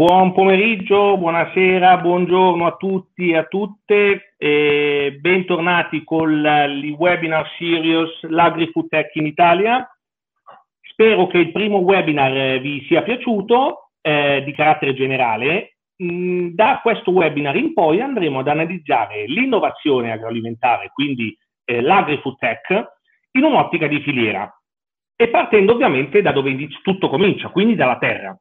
Buon pomeriggio, buonasera, buongiorno a tutti e a tutte e bentornati con il webinar Sirius l'AgriFood Tech in Italia. Spero che il primo webinar vi sia piaciuto eh, di carattere generale. Mm, da questo webinar in poi andremo ad analizzare l'innovazione agroalimentare, quindi eh, l'AgriFood Tech, in un'ottica di filiera e partendo ovviamente da dove tutto comincia, quindi dalla terra.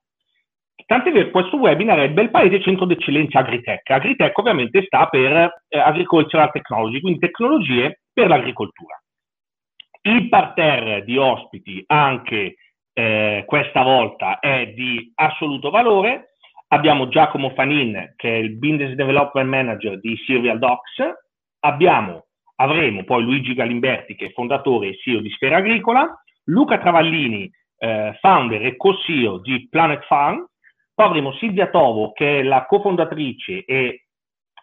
Tant'è vero, questo webinar è il bel paese centro d'eccellenza Agritech. Agritech ovviamente sta per eh, Agricultural Technology, quindi tecnologie per l'agricoltura. Il parterre di ospiti anche eh, questa volta è di assoluto valore. Abbiamo Giacomo Fanin, che è il Business Development Manager di Serial Docs. Abbiamo, avremo poi Luigi Galimberti, che è fondatore e CEO di Sfera Agricola. Luca Travallini, eh, founder e co-CEO di Planet Farm poi avremo Silvia Tovo, che è la cofondatrice e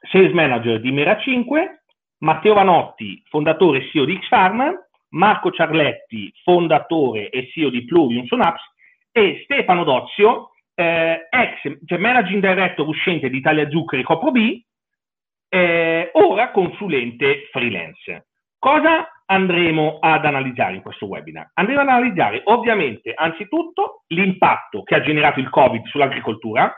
sales manager di Mera 5, Matteo Vanotti, fondatore e CEO di Xfarm, Marco Ciarletti, fondatore e CEO di Plurium Sonaps, e Stefano Dozio, eh, ex cioè managing director uscente di Italia Zuccheri Copro B, eh, ora consulente freelance. Cosa andremo ad analizzare in questo webinar? Andremo ad analizzare ovviamente anzitutto l'impatto che ha generato il Covid sull'agricoltura.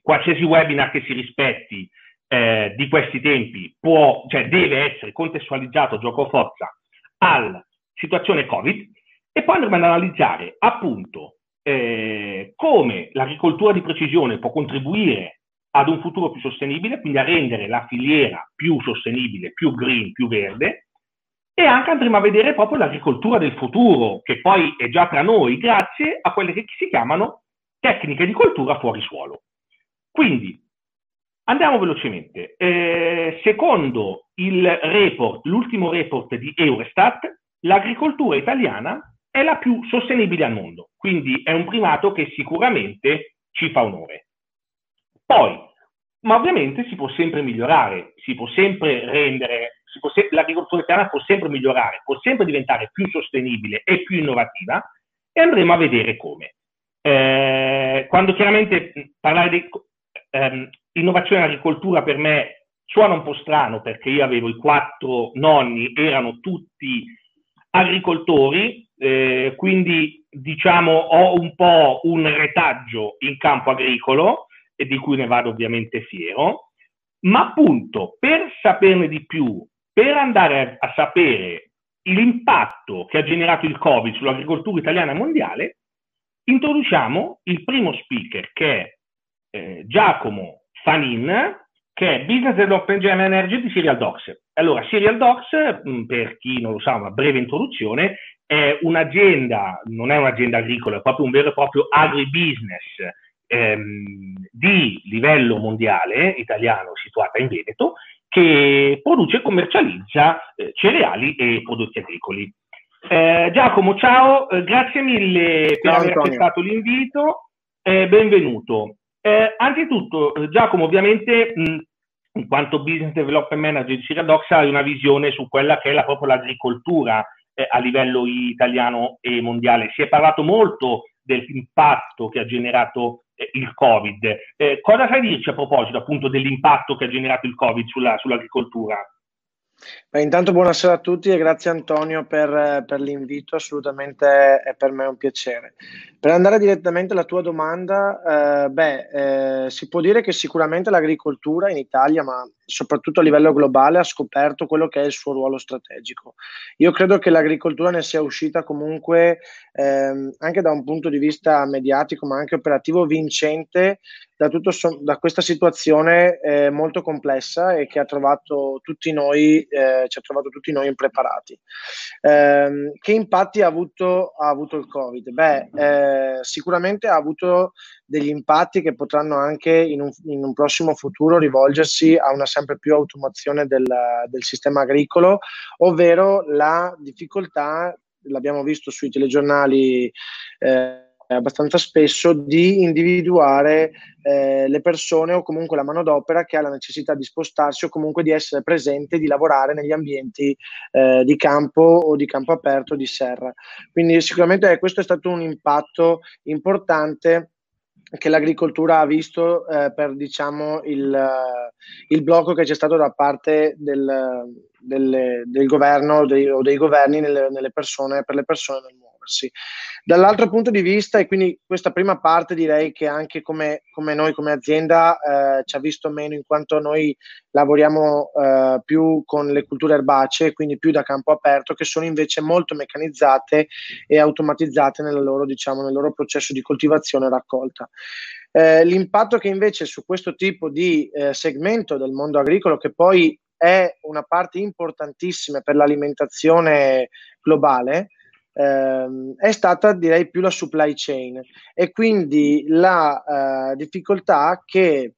Qualsiasi webinar che si rispetti eh, di questi tempi può, cioè deve essere contestualizzato gioco forza alla situazione Covid e poi andremo ad analizzare appunto eh, come l'agricoltura di precisione può contribuire ad un futuro più sostenibile, quindi a rendere la filiera più sostenibile, più green, più verde, e anche andremo a vedere proprio l'agricoltura del futuro, che poi è già tra noi, grazie a quelle che si chiamano tecniche di coltura fuori suolo. Quindi, andiamo velocemente. Eh, secondo il report, l'ultimo report di Eurostat, l'agricoltura italiana è la più sostenibile al mondo, quindi è un primato che sicuramente ci fa onore. Poi, ma ovviamente si può sempre migliorare, si può sempre rendere se- l'agricoltura italiana può sempre migliorare, può sempre diventare più sostenibile e più innovativa e andremo a vedere come. Eh, quando chiaramente parlare di ehm, innovazione in agricoltura per me suona un po' strano perché io avevo i quattro nonni, erano tutti agricoltori, eh, quindi diciamo ho un po' un retaggio in campo agricolo e di cui ne vado ovviamente fiero, ma appunto per saperne di più per andare a, a sapere l'impatto che ha generato il Covid sull'agricoltura italiana mondiale, introduciamo il primo speaker che è eh, Giacomo Fanin, che è Business Development General Energy di Serial Docs. Allora, Serial Docs, mm, per chi non lo sa, una breve introduzione, è un'azienda, non è un'azienda agricola, è proprio un vero e proprio agribusiness ehm, di livello mondiale, italiano, situata in Veneto, che produce e commercializza eh, cereali e prodotti agricoli. Eh, Giacomo, ciao, eh, grazie mille per aver Antonio. accettato l'invito, benvenuto. Eh, anzitutto, eh, Giacomo, ovviamente, mh, in quanto business development manager di Ciradox, hai una visione su quella che è la, proprio l'agricoltura eh, a livello italiano e mondiale. Si è parlato molto dell'impatto che ha generato eh, il Covid. Eh, cosa sai dirci a proposito appunto dell'impatto che ha generato il Covid sulla, sull'agricoltura? Beh, intanto buonasera a tutti e grazie Antonio per, per, l'invito, assolutamente è per me un piacere. Per andare direttamente alla tua domanda, eh, beh, eh, si può dire che sicuramente l'agricoltura in Italia, ma soprattutto a livello globale, ha scoperto quello che è il suo ruolo strategico. Io credo che l'agricoltura ne sia uscita comunque ehm, anche da un punto di vista mediatico, ma anche operativo, vincente da, tutto, da questa situazione eh, molto complessa e che ha trovato tutti noi, eh, ci ha trovato tutti noi impreparati. Eh, che impatti ha avuto, ha avuto il Covid? Beh, eh, sicuramente ha avuto degli impatti che potranno anche in un, in un, prossimo futuro rivolgersi a una sempre più automazione del, del sistema agricolo, ovvero la difficoltà, l'abbiamo visto sui telegiornali eh, abbastanza spesso di individuare eh, le persone o comunque la manodopera che ha la necessità di spostarsi o comunque di essere presente, di lavorare negli ambienti eh, di campo o di campo aperto di serra. Quindi sicuramente questo è stato un impatto importante che l'agricoltura ha visto eh, per diciamo, il, il, blocco che c'è stato da parte del, del, del governo dei, o dei governi nelle, nelle persone, per le persone nel muoversi. Dall'altro punto di vista, e quindi questa prima parte direi che anche come, come noi come azienda eh, ci ha visto meno in quanto noi lavoriamo eh, più con le culture erbacee, quindi più da campo aperto, che sono invece molto meccanizzate e automatizzate nel loro, diciamo, nel loro processo di coltivazione e raccolta. Eh, l'impatto che invece su questo tipo di eh, segmento del mondo agricolo, che poi è una parte importantissima per l'alimentazione globale, ehm, è stata direi più la supply chain e quindi la eh, difficoltà che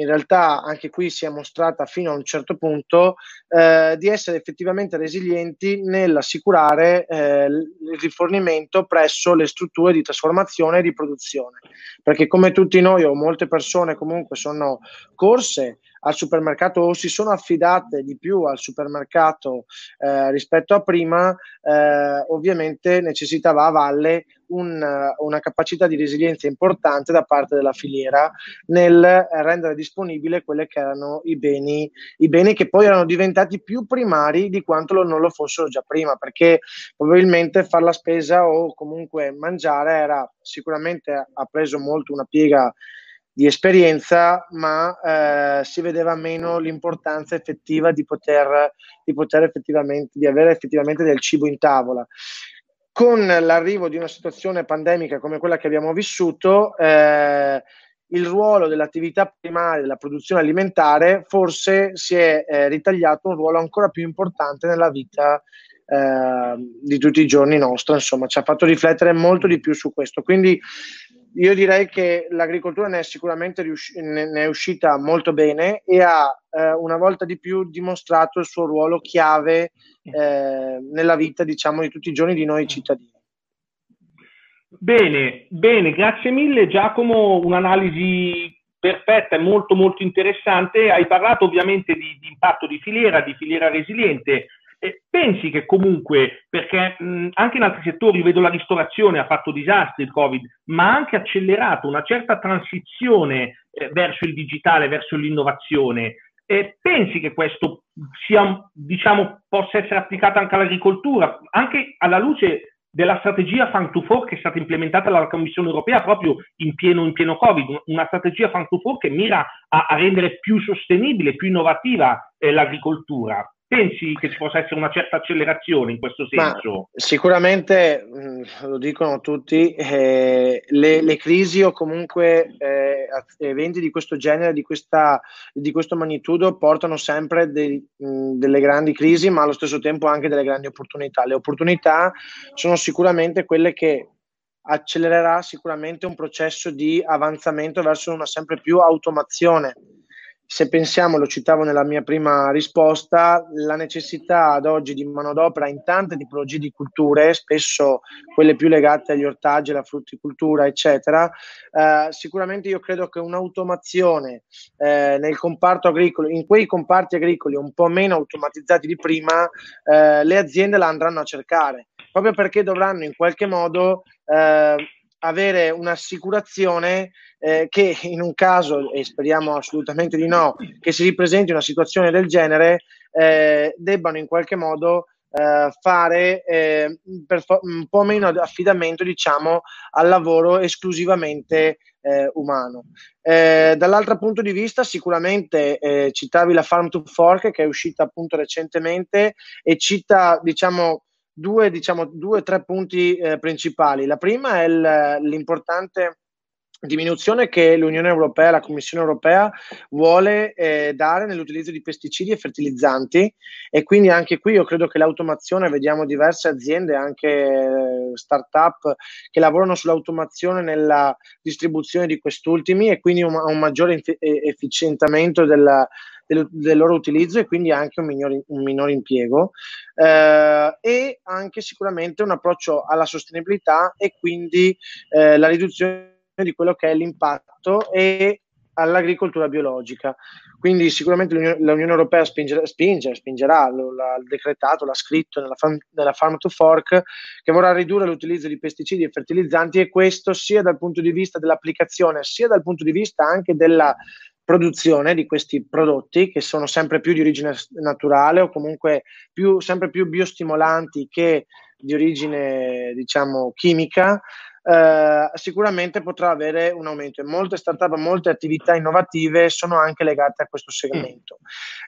in realtà anche qui si è mostrata fino a un certo punto eh, di essere effettivamente resilienti nell'assicurare eh, il rifornimento presso le strutture di trasformazione e di produzione. Perché come tutti noi o molte persone comunque sono corse al supermercato o si sono affidate di più al supermercato eh, rispetto a prima, eh, ovviamente necessitava a valle un, una capacità di resilienza importante da parte della filiera nel rendere disponibile quelli che erano i beni, i beni che poi erano diventati più primari di quanto lo, non lo fossero già prima, perché probabilmente fare la spesa o comunque mangiare era sicuramente ha preso molto una piega di esperienza, ma eh, si vedeva meno l'importanza effettiva di poter, di poter effettivamente, di avere effettivamente del cibo in tavola. Con l'arrivo di una situazione pandemica come quella che abbiamo vissuto, eh, il ruolo dell'attività primaria della produzione alimentare forse si è eh, ritagliato un ruolo ancora più importante nella vita eh, di tutti i giorni nostra, insomma, ci ha fatto riflettere molto di più su questo. Quindi io direi che l'agricoltura ne è sicuramente riusci- ne è uscita molto bene e ha eh, una volta di più dimostrato il suo ruolo chiave eh, nella vita, diciamo, di tutti i giorni di noi cittadini. Bene, bene, grazie mille Giacomo, un'analisi perfetta e molto molto interessante. Hai parlato ovviamente di, di impatto di filiera, di filiera resiliente, eh, pensi che comunque, perché mh, anche in altri settori, vedo la ristorazione ha fatto disastri il Covid, ma ha anche accelerato una certa transizione eh, verso il digitale, verso l'innovazione. Eh, pensi che questo sia, diciamo, possa essere applicato anche all'agricoltura, anche alla luce della strategia Farm to Fork che è stata implementata dalla Commissione europea proprio in pieno, in pieno Covid, una strategia Farm to Fork che mira a, a rendere più sostenibile, più innovativa eh, l'agricoltura. Pensi che ci possa essere una certa accelerazione in questo senso? Ma sicuramente, lo dicono tutti, eh, le, le, crisi o comunque eh, eventi di questo genere, di, questa, di questo magnitudo, portano sempre dei, mh, delle grandi crisi, ma allo stesso tempo anche delle grandi opportunità. Le opportunità sono sicuramente quelle che accelererà sicuramente un processo di avanzamento verso una sempre più automazione se pensiamo, lo citavo nella mia prima risposta, la necessità ad oggi di manodopera in tante tipologie di culture, spesso quelle più legate agli ortaggi, alla frutticoltura, eccetera, eh, sicuramente io credo che un'automazione eh, nel comparto agricolo, in quei comparti agricoli un po' meno automatizzati di prima, eh, le aziende la andranno a cercare, proprio perché dovranno in qualche modo eh, avere un'assicurazione eh, che in un caso, e speriamo assolutamente di no, che si ripresenti una situazione del genere, eh, debbano in qualche modo eh, fare eh, fo- un po' meno affidamento, diciamo, al lavoro esclusivamente eh, umano. Eh, dall'altro punto di vista, sicuramente citavi la Farm to Fork che è uscita appunto recentemente e cita, diciamo, due, diciamo, due tre punti eh, principali. La prima è l'importante diminuzione che l'Unione Europea, la Commissione Europea vuole eh, dare nell'utilizzo di pesticidi e fertilizzanti. E quindi anche qui io credo che l'automazione, vediamo diverse aziende, anche eh, start-up che lavorano sull'automazione nella distribuzione di quest'ultimi e quindi un, un maggiore efficientamento della, del, del, loro utilizzo e quindi anche un minore, un minore impiego. Eh, e anche sicuramente un approccio alla sostenibilità e quindi eh, la riduzione di quello che è l'impatto e all'agricoltura biologica. Quindi sicuramente l'Unione, Europea spinge, spinge spingerà, l'ha decretato, l'ha scritto nella farm, nella farm, to Fork, che vorrà ridurre l'utilizzo di pesticidi e fertilizzanti e questo sia dal punto di vista dell'applicazione, sia dal punto di vista anche della produzione di questi prodotti che sono sempre più di origine naturale o comunque più, sempre più biostimolanti che di origine diciamo chimica eh, sicuramente potrà avere un aumento e molte startup, molte attività innovative sono anche legate a questo segmento.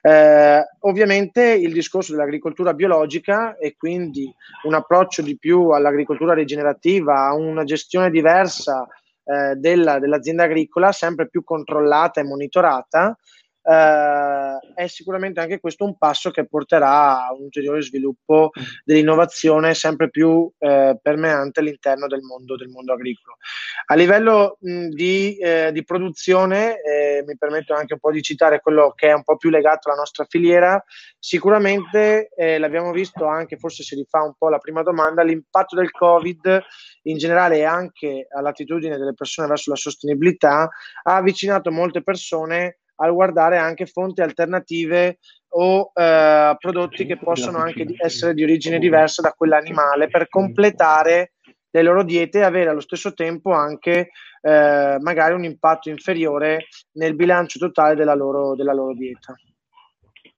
Eh, ovviamente il discorso dell'agricoltura biologica e quindi un approccio di più all'agricoltura rigenerativa, a una gestione diversa eh, della, dell'azienda agricola, sempre più controllata e monitorata, eh, è sicuramente anche questo un passo che porterà a un ulteriore sviluppo dell'innovazione sempre più eh, permeante all'interno del mondo, del mondo agricolo. A livello mh, di, eh, di, produzione, eh, mi permetto anche un po' di citare quello che è un po' più legato alla nostra filiera, sicuramente eh, l'abbiamo visto anche, forse si rifà un po' la prima domanda, l'impatto del Covid in generale e anche all'attitudine delle persone verso la sostenibilità ha avvicinato molte persone al guardare anche fonti alternative o eh, prodotti che possono anche essere di origine diversa da quella animale per completare le loro diete e avere allo stesso tempo anche eh, magari un impatto inferiore nel bilancio totale della loro, della loro dieta.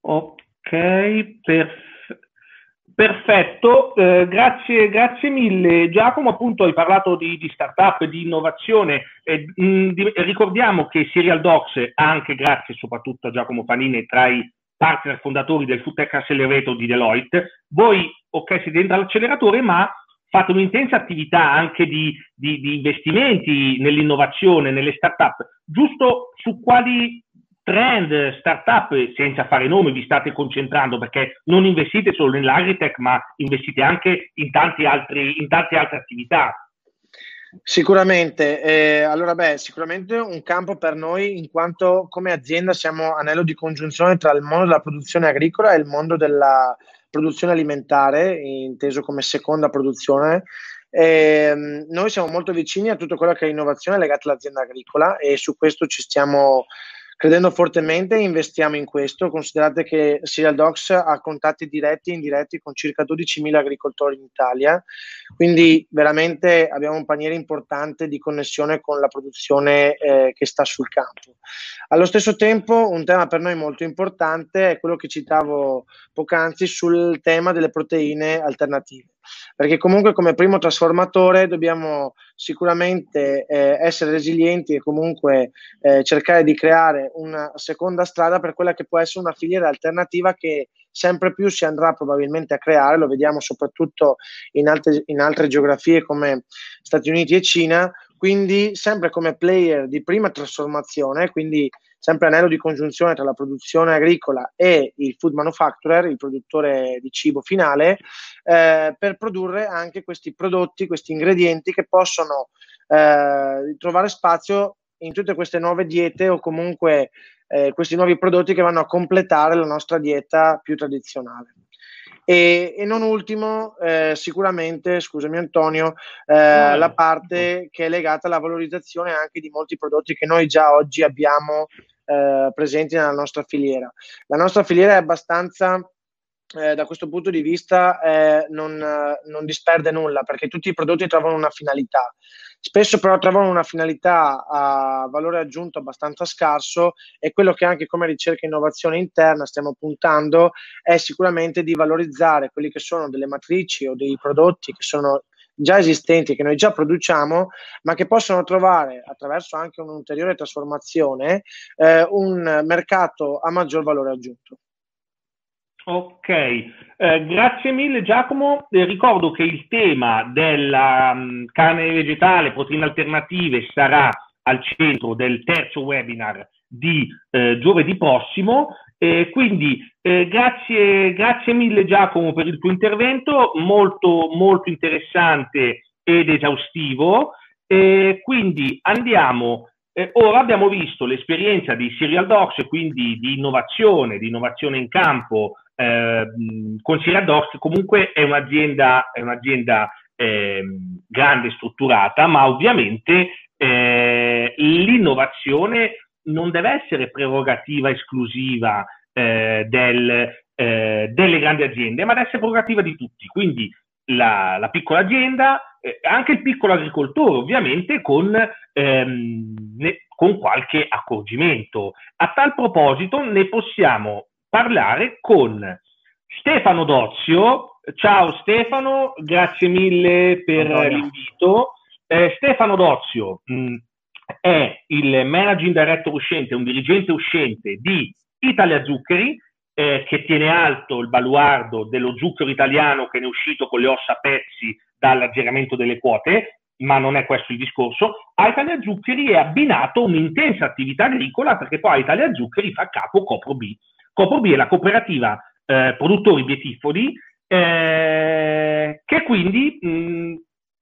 Ok, perfetto. Perfetto, eh, grazie, grazie mille. Giacomo, appunto, hai parlato di, di startup, di innovazione. Eh, mh, di, ricordiamo che Serial Docs, anche grazie soprattutto a Giacomo Panini, tra i partner fondatori del Food Tech Accelerator di Deloitte, voi, ok, siete dentro all'acceleratore, ma fate un'intensa attività anche di, di investimenti nell'innovazione, nelle startup. Giusto su quali trend, startup, senza fare nomi, vi state concentrando perché non investite solo nell'agritech, ma investite anche in, altri, in tante altre attività. Sicuramente, eh, allora beh, sicuramente un campo per noi in quanto come azienda siamo anello di congiunzione tra il mondo della produzione agricola e il mondo della produzione alimentare, inteso come seconda produzione. Eh, noi siamo molto vicini a tutto quello che è innovazione legata all'azienda agricola e su questo ci stiamo Credendo fortemente investiamo in questo, considerate che Serial Docs ha contatti diretti e indiretti con circa 12.000 agricoltori in Italia, quindi veramente abbiamo un paniere importante di connessione con la produzione eh, che sta sul campo. Allo stesso tempo un tema per noi molto importante è quello che citavo poc'anzi sul tema delle proteine alternative perché comunque come primo trasformatore dobbiamo sicuramente eh, essere resilienti e comunque eh, cercare di creare una seconda strada per quella che può essere una filiera alternativa che sempre più si andrà probabilmente a creare, lo vediamo soprattutto in altre, in altre geografie come Stati Uniti e Cina, quindi sempre come player di prima trasformazione, quindi sempre anello di congiunzione tra la produzione agricola e il food manufacturer, il produttore di cibo finale, eh, per produrre anche questi prodotti, questi ingredienti che possono eh, trovare spazio in tutte queste nuove diete o comunque eh, questi nuovi prodotti che vanno a completare la nostra dieta più tradizionale. E, e non ultimo, eh, sicuramente, scusami Antonio, eh, la parte che è legata alla valorizzazione anche di molti prodotti che noi già oggi abbiamo eh, presenti nella nostra filiera. La nostra filiera è abbastanza eh, da questo punto di vista eh, non, non, disperde nulla perché tutti i prodotti trovano una finalità. Spesso però trovano una finalità a valore aggiunto abbastanza scarso e quello che anche come ricerca e innovazione interna stiamo puntando è sicuramente di valorizzare quelli che sono delle matrici o dei prodotti che sono già esistenti che noi già produciamo, ma che possono trovare attraverso anche un'ulteriore trasformazione eh, un mercato a maggior valore aggiunto. Ok, eh, grazie mille Giacomo. Eh, ricordo che il tema della um, carne vegetale, proteine alternative sarà al centro del terzo webinar di eh, giovedì prossimo. Quindi eh, grazie, grazie mille Giacomo per il tuo intervento, molto, molto interessante ed esaustivo. Quindi andiamo, eh, ora abbiamo visto l'esperienza di Serial Docs, quindi di innovazione, di innovazione in campo eh, con Serial Docs, comunque è un'azienda, è un'azienda eh, grande, strutturata, ma ovviamente eh, l'innovazione non deve essere prerogativa esclusiva eh, del, eh, delle grandi aziende, ma deve essere prerogativa di tutti. Quindi la, la piccola azienda, eh, anche il piccolo agricoltore, ovviamente, con, ehm, ne, con qualche accorgimento. A tal proposito ne possiamo parlare con Stefano Dozio. Ciao Stefano, grazie mille per Buona. l'invito. Eh, Stefano Dozio mh, mm, è il managing director uscente, un dirigente uscente di Italia Zuccheri, eh, che tiene alto il baluardo dello zucchero italiano che ne è uscito con le ossa a pezzi dall'aggiramento delle quote, ma non è questo il discorso. A Italia Zuccheri è abbinato un'intensa attività agricola perché poi a Italia Zuccheri fa capo Copro B. Copro B è la cooperativa eh, produttori bietifoli eh, che quindi mh,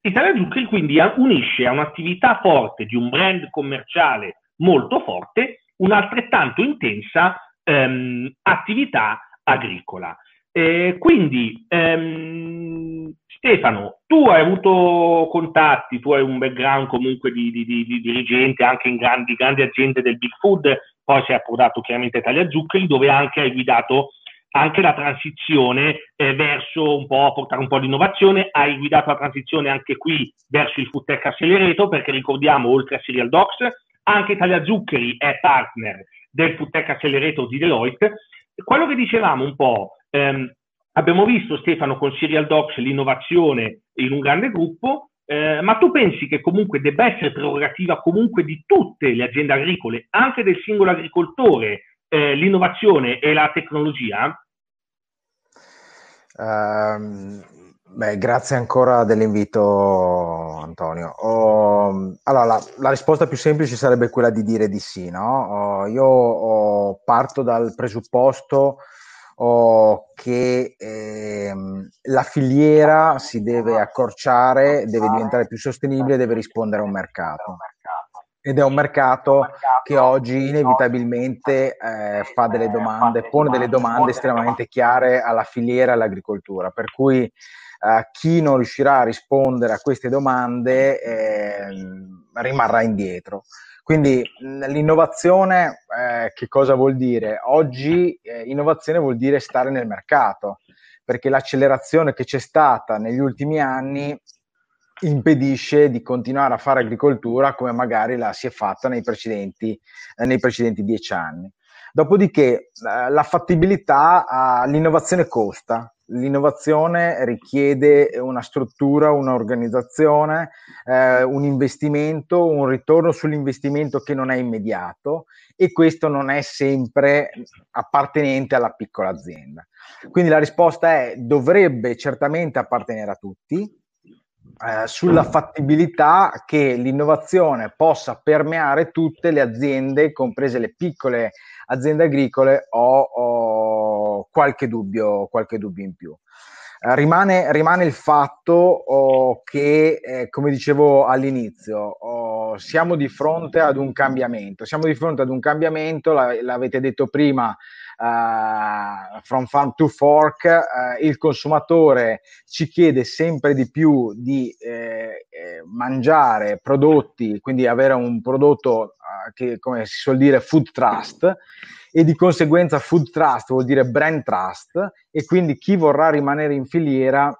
Italia Zuccheri quindi unisce a un'attività forte di un brand commerciale molto forte un'altrettanto intensa ehm, attività agricola. Eh, quindi, ehm, Stefano, tu hai avuto contatti, tu hai un background comunque di, di, di, di dirigente anche in grandi, grandi, aziende del Big Food, poi sei approdato chiaramente a Italia Zuccheri, dove anche hai guidato anche la transizione eh, verso un po' portare un po' di innovazione, hai guidato la transizione anche qui verso il Food Tech Accelerator, perché ricordiamo, oltre a Serial Docs, anche Italia Zuccheri è partner del Food Tech Accelerator di Deloitte. Quello che dicevamo un po', ehm, abbiamo visto Stefano con Serial Docs l'innovazione in un grande gruppo, eh, ma tu pensi che comunque debba essere prerogativa comunque di tutte le aziende agricole, anche del singolo agricoltore, eh, l'innovazione e la tecnologia? Um, beh, grazie ancora dell'invito, Antonio. Oh, allora, la, la, risposta più semplice sarebbe quella di dire di sì, no? Oh, io oh, parto dal presupposto che ehm, la filiera si deve accorciare, deve diventare più sostenibile, deve rispondere a un mercato. Ed è un mercato che oggi inevitabilmente eh, fa delle domande, pone delle domande estremamente chiare alla filiera e all'agricoltura, per cui chi non riuscirà a rispondere a queste domande eh, rimarrà indietro. Quindi l'innovazione eh, che cosa vuol dire? Oggi eh, innovazione vuol dire stare nel mercato, perché l'accelerazione che c'è stata negli ultimi anni impedisce di continuare a fare agricoltura come magari la si è fatta nei precedenti, eh, nei precedenti dieci anni. Dopodiché eh, la fattibilità, eh, l'innovazione costa, l'innovazione richiede una struttura, un'organizzazione, eh, un investimento, un ritorno sull'investimento che non è immediato e questo non è sempre appartenente alla piccola azienda. Quindi la risposta è dovrebbe certamente appartenere a tutti, eh, sulla fattibilità che l'innovazione possa permeare tutte le aziende, comprese le piccole aziende agricole, ho, qualche, dubbio, qualche dubbio in più. Eh, rimane, rimane, il fatto oh, che, eh, come dicevo all'inizio, oh, siamo di fronte ad un cambiamento. Siamo di fronte ad un cambiamento, l'avete detto prima, uh, from farm to fork, uh, il consumatore ci chiede sempre di più di eh, eh, mangiare prodotti, quindi avere un prodotto uh, che, come si suol dire, food trust e di conseguenza food trust vuol dire brand trust e quindi chi vorrà rimanere in filiera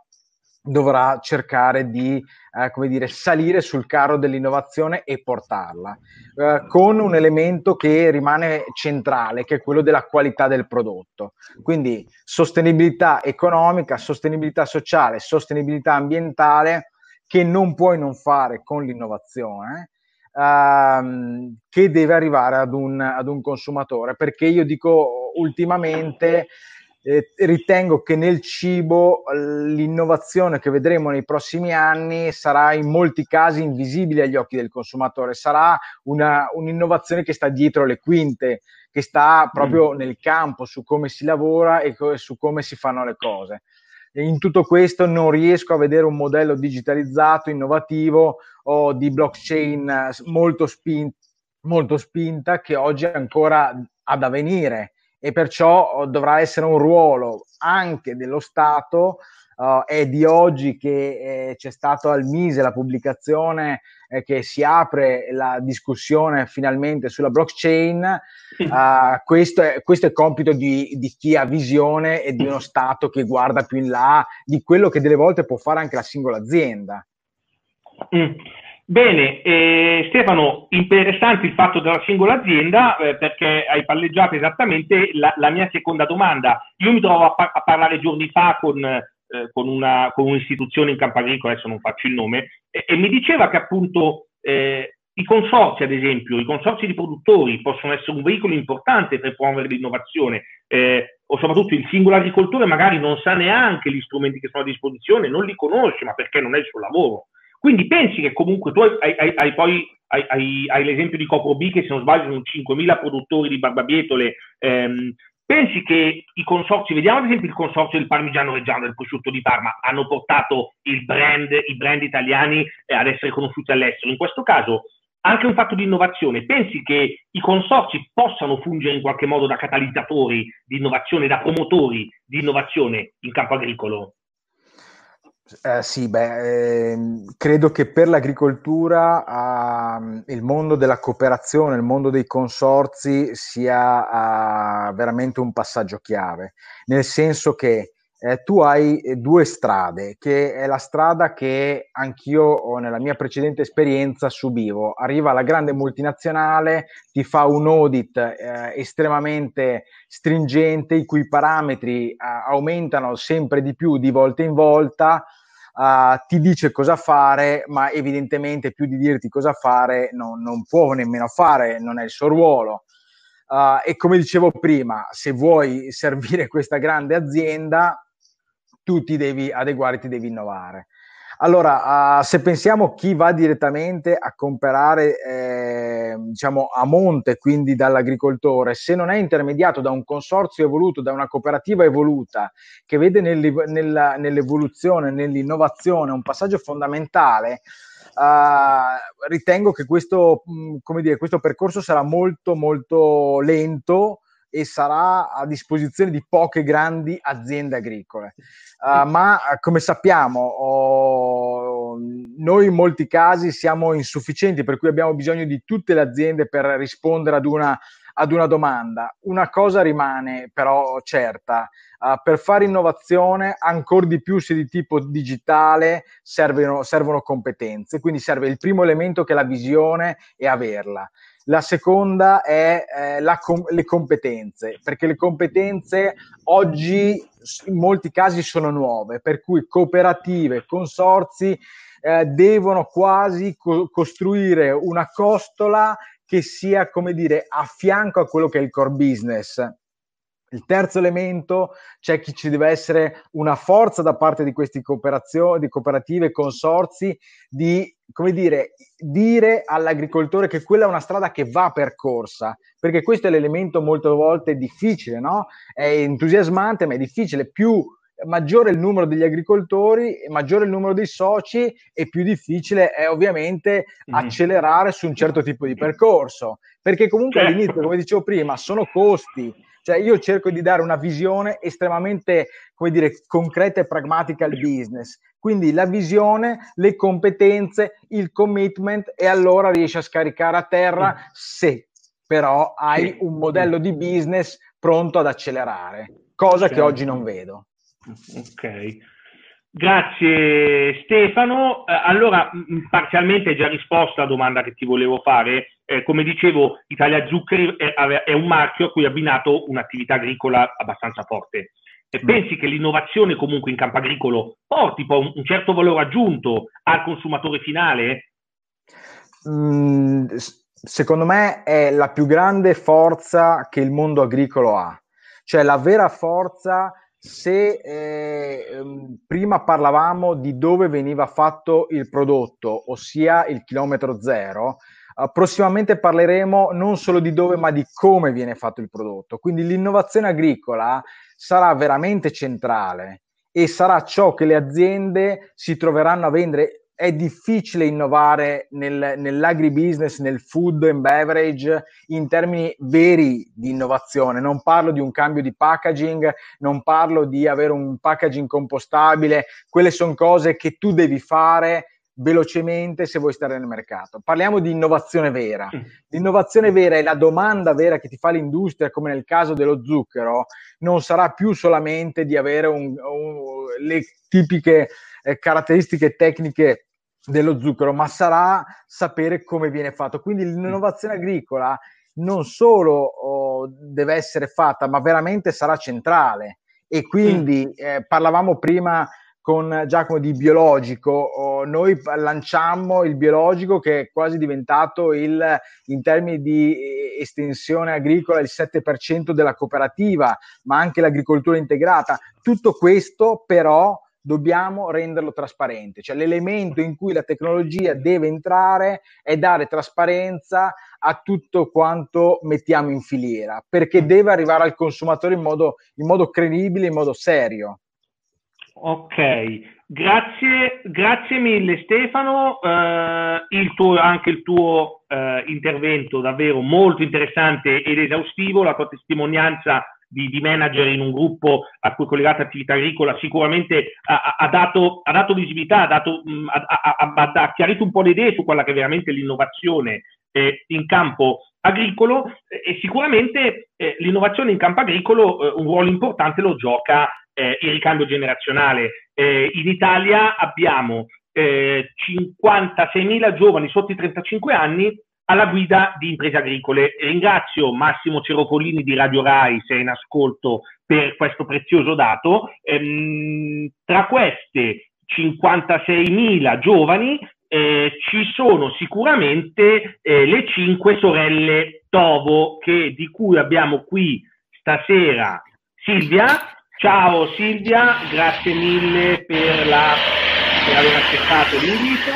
dovrà cercare di eh, come dire, salire sul carro dell'innovazione e portarla, eh, con un elemento che rimane centrale, che è quello della qualità del prodotto. Quindi sostenibilità economica, sostenibilità sociale, sostenibilità ambientale, che non puoi non fare con l'innovazione, ehm, che deve arrivare ad un, ad un consumatore. Perché io dico ultimamente eh, ritengo che nel cibo l'innovazione che vedremo nei prossimi anni sarà in molti casi invisibile agli occhi del consumatore, sarà una, un'innovazione che sta dietro le quinte, che sta proprio mm. nel campo su come si lavora e co- su come si fanno le cose. E in tutto questo non riesco a vedere un modello digitalizzato, innovativo o di blockchain molto, spin- molto spinta che oggi è ancora ad avvenire e perciò dovrà essere un ruolo anche dello Stato uh, è di oggi che eh, c'è stato al Mise la pubblicazione eh, che si apre la discussione finalmente sulla blockchain, uh, questo, è, questo, è, compito di, di, chi ha visione e di uno Stato che guarda più in là di quello che delle volte può fare anche la singola azienda. Mm. Bene, eh, Stefano, interessante il fatto della singola azienda eh, perché hai palleggiato esattamente la, la, mia seconda domanda. Io mi trovo a, pa- a parlare giorni fa con, eh, con, una, con, un'istituzione in campo agricolo, adesso non faccio il nome, e, e mi diceva che appunto eh, i consorzi, ad esempio, i consorzi di produttori possono essere un veicolo importante per promuovere l'innovazione, eh, o soprattutto il singolo agricoltore magari non sa neanche gli strumenti che sono a disposizione, non li conosce, ma perché non è il suo lavoro. Quindi pensi che comunque tu hai, hai, hai poi hai, l'esempio di Copro B che se non sbaglio sono 5.000 produttori di barbabietole. Ehm, pensi che i consorzi, vediamo ad esempio il consorzio del parmigiano reggiano del prosciutto di Parma, hanno portato brand, i brand italiani eh, ad essere conosciuti all'estero. In questo caso anche un fatto di innovazione. Pensi che i consorzi possano fungere in qualche modo da catalizzatori di innovazione, da promotori di innovazione in campo agricolo? Eh, sì, beh, eh, credo che per l'agricoltura eh, il mondo della cooperazione, il mondo dei consorzi sia uh, veramente un passaggio chiave, nel senso che eh, tu hai due strade, che è la strada che anch'io nella mia precedente esperienza subivo. Arriva la grande multinazionale, ti fa un audit eh, estremamente stringente, i cui parametri eh, aumentano sempre di più di volta in volta. Uh, ti dice cosa fare, ma evidentemente più di dirti cosa fare non, non può nemmeno fare, non è il suo ruolo. Uh, e come dicevo prima, se vuoi servire questa grande azienda, tu ti devi adeguare, ti devi innovare. Allora, uh, se pensiamo chi va direttamente a comprare, eh, diciamo, a monte, quindi dall'agricoltore, se non è intermediato da un consorzio evoluto, da una cooperativa evoluta, che vede nel, nella, nell'evoluzione, nell'innovazione un passaggio fondamentale, uh, ritengo che questo, mh, dire, questo percorso sarà molto, molto lento e sarà a disposizione di poche grandi aziende agricole. Uh, ma come sappiamo, oh, noi in molti casi siamo insufficienti, per cui abbiamo bisogno di tutte le aziende per rispondere ad una, ad una domanda. Una cosa rimane però certa, uh, per fare innovazione, ancora di più se di tipo digitale, servono, servono competenze, quindi serve il primo elemento che è la visione e averla. La seconda è eh, la com- le competenze, perché le competenze oggi in molti casi sono nuove, per cui cooperative, consorzi eh, devono quasi co- costruire una costola che sia, come dire, a fianco a quello che è il core business il terzo elemento, c'è chi ci deve essere una forza da parte di queste cooperazioni, di cooperative, consorzi, di come dire, dire all'agricoltore che quella è una strada che va percorsa, perché questo è l'elemento molte volte difficile, no? È entusiasmante, ma è difficile. Più maggiore il numero degli agricoltori, maggiore il numero dei soci e più difficile è ovviamente mm. accelerare su un certo tipo di percorso, perché comunque certo. all'inizio, come dicevo prima, sono costi, cioè io cerco di dare una visione estremamente, come dire, concreta e pragmatica al business. Quindi la visione, le competenze, il commitment e allora riesci a scaricare a terra se però hai un modello di business pronto ad accelerare, cosa che oggi non vedo. Ok. Grazie Stefano. Eh, allora, parzialmente hai già risposto alla domanda che ti volevo fare. Eh, come dicevo, Italia Zuccheri è, è, un marchio a cui ha abbinato un'attività agricola abbastanza forte. E mm. pensi che l'innovazione comunque in campo agricolo porti poi un, un certo valore aggiunto al consumatore finale? Mm, secondo me è la più grande forza che il mondo agricolo ha. Cioè la vera forza se eh, ehm, prima parlavamo di dove veniva fatto il prodotto, ossia il chilometro zero, eh, prossimamente parleremo non solo di dove, ma di come viene fatto il prodotto. Quindi l'innovazione agricola sarà veramente centrale e sarà ciò che le aziende si troveranno a vendere è difficile innovare nel, nell'agribusiness, nel food and beverage in termini veri di innovazione. Non parlo di un cambio di packaging, non parlo di avere un packaging compostabile, quelle sono cose che tu devi fare velocemente se vuoi stare nel mercato. Parliamo di innovazione vera. Mm. L'innovazione vera e la domanda vera che ti fa l'industria, come nel caso dello zucchero, non sarà più solamente di avere un, un, le tipiche eh, caratteristiche tecniche dello zucchero, ma sarà sapere come viene fatto. Quindi l'innovazione agricola non solo oh, deve essere fatta, ma veramente sarà centrale. E quindi eh, parlavamo prima con Giacomo di biologico, noi lanciammo il biologico che è quasi diventato il, in termini di eh, estensione agricola il 7% della cooperativa, ma anche l'agricoltura integrata. Tutto questo però dobbiamo renderlo trasparente, cioè l'elemento in cui la tecnologia deve entrare è dare trasparenza a tutto quanto mettiamo in filiera, perché deve arrivare al consumatore in modo, in modo credibile, in modo serio. Ok, grazie, grazie mille Stefano, uh, il tuo, anche il tuo uh, intervento davvero molto interessante ed esaustivo, la tua testimonianza di, di, manager in un gruppo a cui è collegata attività agricola sicuramente ha, ha, dato, ha dato, visibilità, ha, dato, mh, ha, chiarito un po' le idee su quella che è veramente l'innovazione eh, in campo agricolo. E sicuramente eh, l'innovazione in campo agricolo eh, un ruolo importante lo gioca eh, il ricambio generazionale. Eh, in Italia abbiamo 56.000 eh, giovani sotto i 35 anni alla guida di imprese agricole. Ringrazio Massimo Cerofolini di Radio Rai, se è in ascolto, per questo prezioso dato. Ehm, tra queste 56.000 giovani eh, ci sono sicuramente eh, le cinque sorelle Tovo che, di cui abbiamo qui stasera Silvia. Ciao Silvia, grazie mille per, la, per aver accettato l'invito.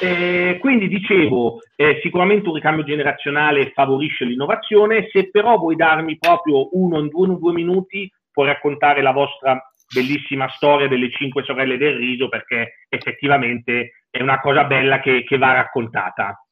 Eh, quindi dicevo, eh, sicuramente un ricambio generazionale favorisce l'innovazione, se però vuoi darmi proprio uno in due, due minuti, puoi raccontare la vostra bellissima storia delle cinque sorelle del riso, perché effettivamente è una cosa bella che, che va raccontata.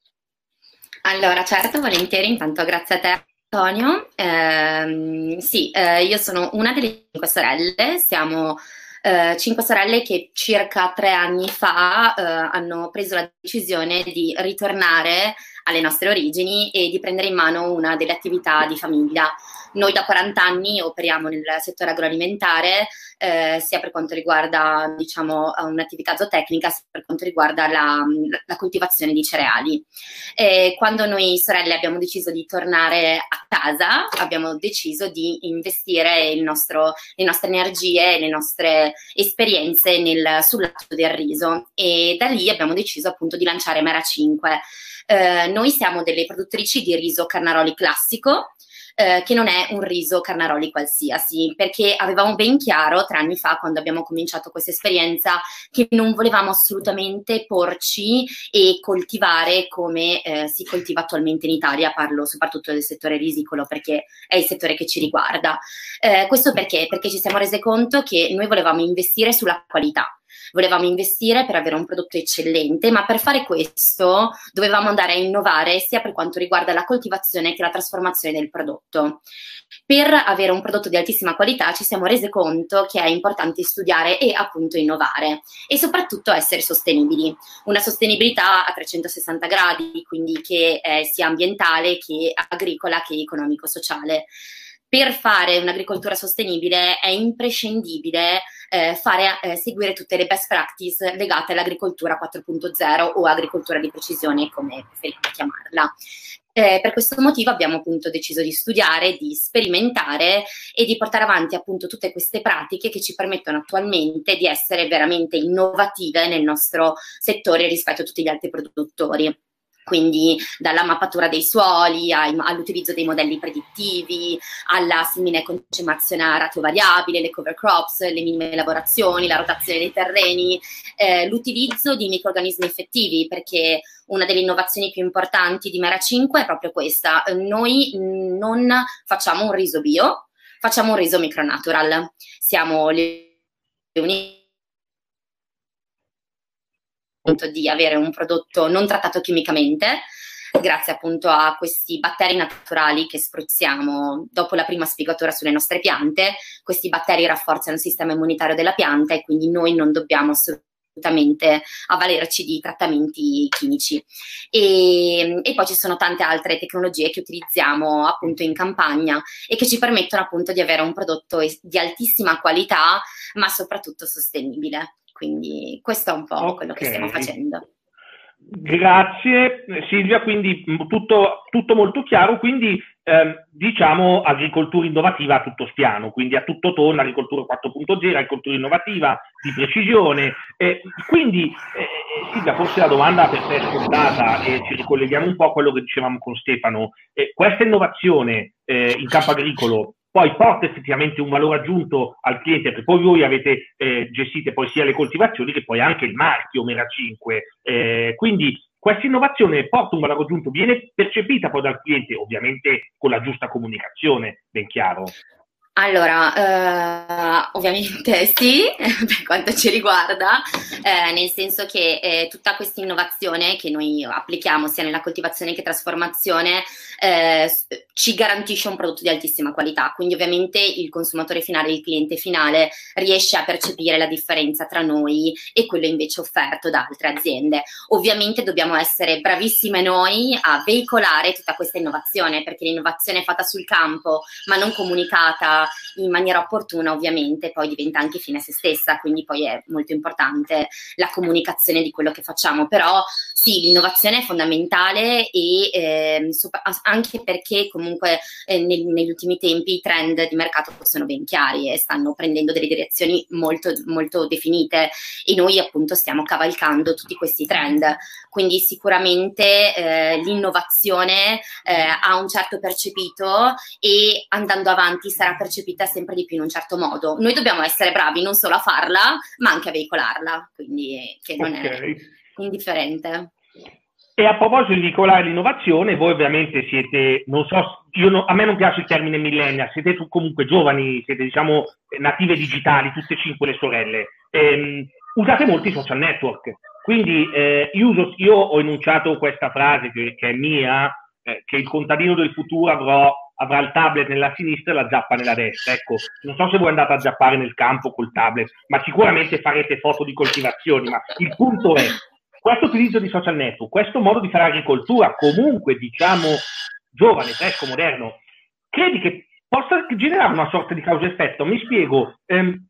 Allora, certo, volentieri, intanto grazie a te. Antonio, eh, sì, eh, io sono una delle cinque sorelle, siamo eh, cinque sorelle che circa tre anni fa eh, hanno preso la decisione di ritornare alle nostre origini e di prendere in mano una delle attività di famiglia. Noi da 40 anni operiamo nel settore agroalimentare, eh, sia per quanto riguarda diciamo, un'attività zootecnica, sia per quanto riguarda la, la coltivazione di cereali. E quando noi sorelle abbiamo deciso di tornare a casa, abbiamo deciso di investire nostro, le nostre energie, le nostre esperienze sul lato del riso e da lì abbiamo deciso appunto di lanciare Mera 5. Eh, noi siamo delle produttrici di riso Carnaroli classico, eh, che non è un riso Carnaroli qualsiasi, perché avevamo ben chiaro tre anni fa, quando abbiamo cominciato questa esperienza, che non volevamo assolutamente porci e coltivare come eh, si coltiva attualmente in Italia, parlo soprattutto del settore risicolo perché è il settore che ci riguarda. Eh, questo perché? Perché ci siamo resi conto che noi volevamo investire sulla qualità volevamo investire per avere un prodotto eccellente, ma per fare questo dovevamo andare a innovare sia per quanto riguarda la coltivazione che la trasformazione del prodotto. Per avere un prodotto di altissima qualità ci siamo resi conto che è importante studiare e appunto innovare e soprattutto essere sostenibili. Una sostenibilità a 360 gradi, quindi che eh, sia ambientale, che agricola, che economico-sociale per fare un'agricoltura sostenibile è imprescindibile eh, fare, eh, seguire tutte le best practice legate all'agricoltura 4.0 o agricoltura di precisione, come preferite chiamarla. Eh, per questo motivo abbiamo appunto deciso di studiare, di sperimentare e di portare avanti appunto tutte queste pratiche che ci permettono attualmente di essere veramente innovative nel nostro settore rispetto a tutti gli altri produttori quindi dalla mappatura dei suoli all'utilizzo dei modelli predittivi, alla simile concemazione a ratio variabile, le cover crops, le minime lavorazioni, la rotazione dei terreni, eh, l'utilizzo di microorganismi effettivi, perché una delle innovazioni più importanti di Mera 5 è proprio questa. Noi non facciamo un riso bio, facciamo un riso micronatural. Siamo le uniche appunto di avere un prodotto non trattato chimicamente, grazie appunto a questi batteri naturali che spruzziamo dopo la prima spiegatura sulle nostre piante. Questi batteri rafforzano il sistema immunitario della pianta e quindi noi non dobbiamo assolutamente assolutamente avvalerci di trattamenti chimici. E, e, poi ci sono tante altre tecnologie che utilizziamo appunto in campagna e che ci permettono appunto di avere un prodotto di altissima qualità, ma soprattutto sostenibile. Quindi questo è un po' okay. quello che stiamo facendo. Grazie Silvia, quindi tutto, tutto molto chiaro, quindi ehm, diciamo agricoltura innovativa a tutto spiano, quindi a tutto tono, agricoltura 4.0, agricoltura innovativa di precisione. Eh, quindi eh, Silvia, forse la domanda per te è scontata e ci ricolleghiamo un po' a quello che dicevamo con Stefano. Eh, questa innovazione eh, in campo agricolo poi porta effettivamente un valore aggiunto al cliente, perché poi voi avete eh, gestite poi sia le coltivazioni che poi anche il marchio Mera 5. Eh, quindi questa innovazione porta un valore aggiunto, viene percepita poi dal cliente, ovviamente con la giusta comunicazione, ben chiaro. Allora, eh, ovviamente sì, per quanto ci riguarda, eh, nel senso che eh, tutta questa innovazione che noi applichiamo sia nella coltivazione che trasformazione eh, ci garantisce un prodotto di altissima qualità, quindi ovviamente il consumatore finale, il cliente finale riesce a percepire la differenza tra noi e quello invece offerto da altre aziende. Ovviamente dobbiamo essere bravissime noi a veicolare tutta questa innovazione, perché l'innovazione fatta sul campo ma non comunicata in maniera opportuna ovviamente poi diventa anche fine a se stessa, quindi poi è molto importante la comunicazione di quello che facciamo, però sì, l'innovazione è fondamentale e eh, anche perché comunque eh, nel, negli ultimi tempi i trend di mercato sono ben chiari e stanno prendendo delle direzioni molto, molto definite e noi appunto stiamo cavalcando tutti questi trend, quindi sicuramente eh, l'innovazione eh, ha un certo percepito e andando avanti sarà percepito percepita sempre di più in un certo modo. Noi dobbiamo essere bravi non solo a farla, ma anche a veicolarla, quindi che non okay. è indifferente. E a proposito di veicolare l'innovazione, voi ovviamente siete, non so, no, a me non piace il termine millennial, siete comunque giovani, siete diciamo native digitali, tutte e cinque le sorelle. Ehm, usate molti social network. Quindi eh, io, uso, io, ho enunciato questa frase che, che è mia, eh, che il contadino del futuro avrò avrà il tablet nella sinistra e la zappa nella destra. Ecco, non so se voi andate a zappare nel campo col tablet, ma sicuramente farete foto di coltivazioni, ma il punto è questo utilizzo di social network, questo modo di fare agricoltura, comunque diciamo giovane, fresco, moderno, credi che possa generare una sorta di causa-effetto? Mi spiego. Ehm,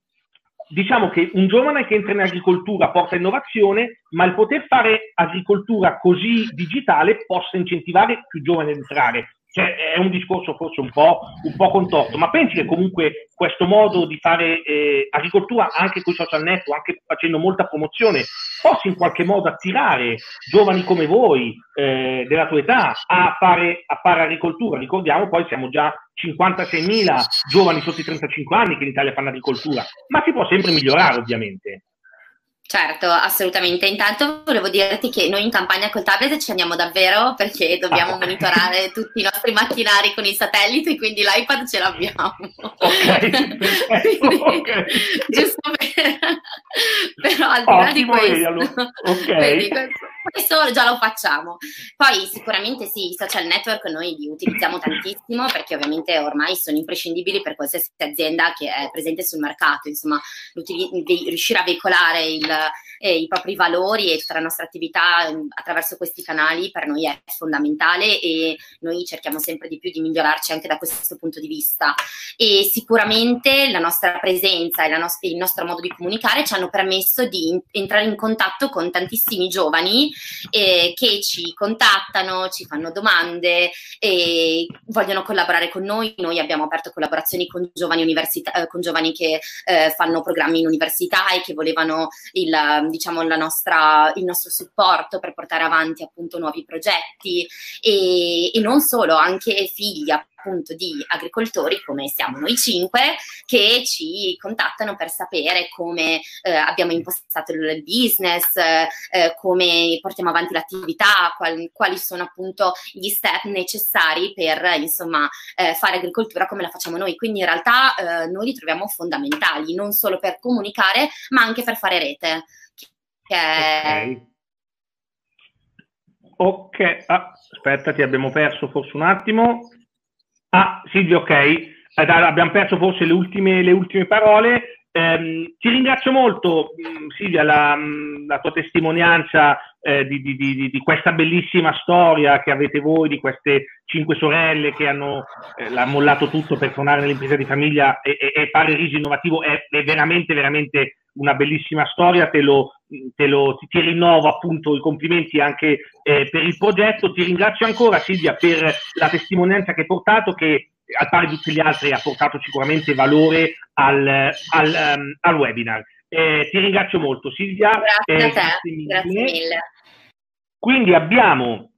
diciamo che un giovane che entra in agricoltura porta innovazione, ma il poter fare agricoltura così digitale possa incentivare più giovani ad entrare. Cioè, è un discorso forse un po', un po', contorto, ma pensi che comunque questo modo di fare eh, agricoltura anche con i social network, anche facendo molta promozione, possa in qualche modo attirare giovani come voi, eh, della tua età, a fare, a fare agricoltura? Ricordiamo poi siamo già 56.000 giovani sotto i 35 anni che in Italia fanno agricoltura, ma si può sempre migliorare ovviamente. Certo, assolutamente. Intanto volevo dirti che noi in campagna col tablet ci andiamo davvero perché dobbiamo ah. monitorare tutti i nostri macchinari con il satellite, quindi l'iPad ce l'abbiamo. Ok, quindi, okay. giusto per... però al di là di questo, okay. questo già lo facciamo. Poi sicuramente sì, i social network noi li utilizziamo tantissimo perché ovviamente ormai sono imprescindibili per qualsiasi azienda che è presente sul mercato, insomma, riuscire a veicolare il, eh, i propri valori e tutta la nostra attività eh, attraverso questi canali per noi è fondamentale e noi cerchiamo sempre di più di migliorarci anche da questo punto di vista. E sicuramente la nostra presenza e la nos- il nostro modo di comunicare ci hanno permesso di in- entrare in contatto con tantissimi giovani eh, che ci contattano, ci fanno domande e vogliono collaborare con noi. Noi abbiamo aperto collaborazioni con giovani, università, eh, con giovani che eh, fanno programmi in università e che volevano il, diciamo, nostra, il nostro supporto per portare avanti appunto nuovi progetti e, e non solo, anche figli appunto di agricoltori come siamo noi cinque che ci contattano per sapere come eh, abbiamo impostato il business, eh, come portiamo avanti l'attività, quali, quali, sono appunto gli step necessari per insomma eh, fare agricoltura come la facciamo noi. Quindi in realtà eh, noi li troviamo fondamentali non solo per comunicare ma anche per fare rete. Che okay Ok, ah, aspetta, ti abbiamo perso forse un attimo. Ah, Silvio, ok. Eh, abbiamo perso forse le ultime, le ultime parole. Eh, ti ringrazio molto, mm, Silvia, la, mm, la tua testimonianza eh, di, di, di, di, questa bellissima storia che avete voi, di queste cinque sorelle che hanno eh, mollato tutto per tornare nell'impresa di famiglia e, e, e fare Risi Innovativo. È, è, veramente, veramente una bellissima storia. Te lo, te lo, ti, ti rinnovo appunto i complimenti anche eh, per il progetto. Ti ringrazio ancora, Silvia, per la testimonianza che hai portato, che al pari di tutti gli altri, ha portato sicuramente valore al, al, um, al webinar. Eh, ti ringrazio molto Silvia. Grazie eh, a te, grazie mille. Quindi abbiamo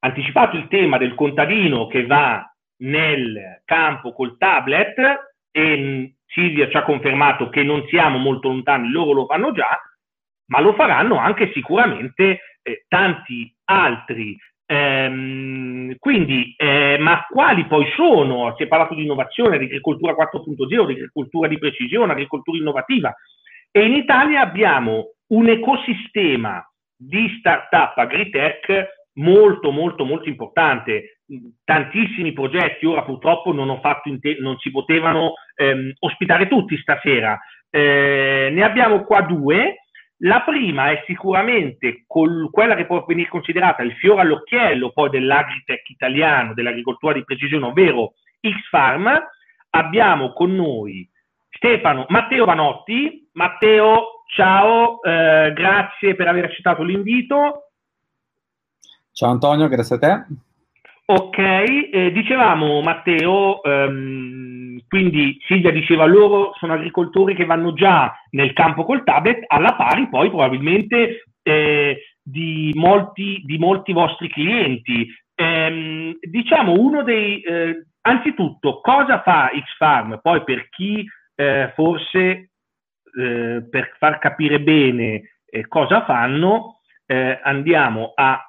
anticipato il tema del contadino che va nel campo col tablet e mm, Silvia ci ha confermato che non siamo molto lontani, loro lo fanno già, ma lo faranno anche sicuramente eh, tanti altri Ehm, quindi, eh, ma quali poi sono? Si è parlato di innovazione, di agricoltura 4.0, di agricoltura di precisione, agricoltura innovativa. E in Italia abbiamo un ecosistema di start-up agritech molto, molto, molto importante. Tantissimi progetti, ora purtroppo non, inte- non si potevano ehm, ospitare tutti stasera. Eh, ne abbiamo qua due. La prima è sicuramente col, quella che può venire considerata il fiore all'occhiello poi dell'agritech italiano, dell'agricoltura di precisione, ovvero X-Farm. Abbiamo con noi Stefano Matteo Vanotti. Matteo, ciao, eh, grazie per aver accettato l'invito. Ciao Antonio, grazie a te. Ok, eh, dicevamo Matteo, ehm, quindi Silvia diceva loro sono agricoltori che vanno già nel campo col tablet, alla pari poi probabilmente eh, di, molti, di molti vostri clienti. Ehm, diciamo uno dei, eh, anzitutto cosa fa X-Farm? Poi per chi eh, forse eh, per far capire bene eh, cosa fanno andiamo a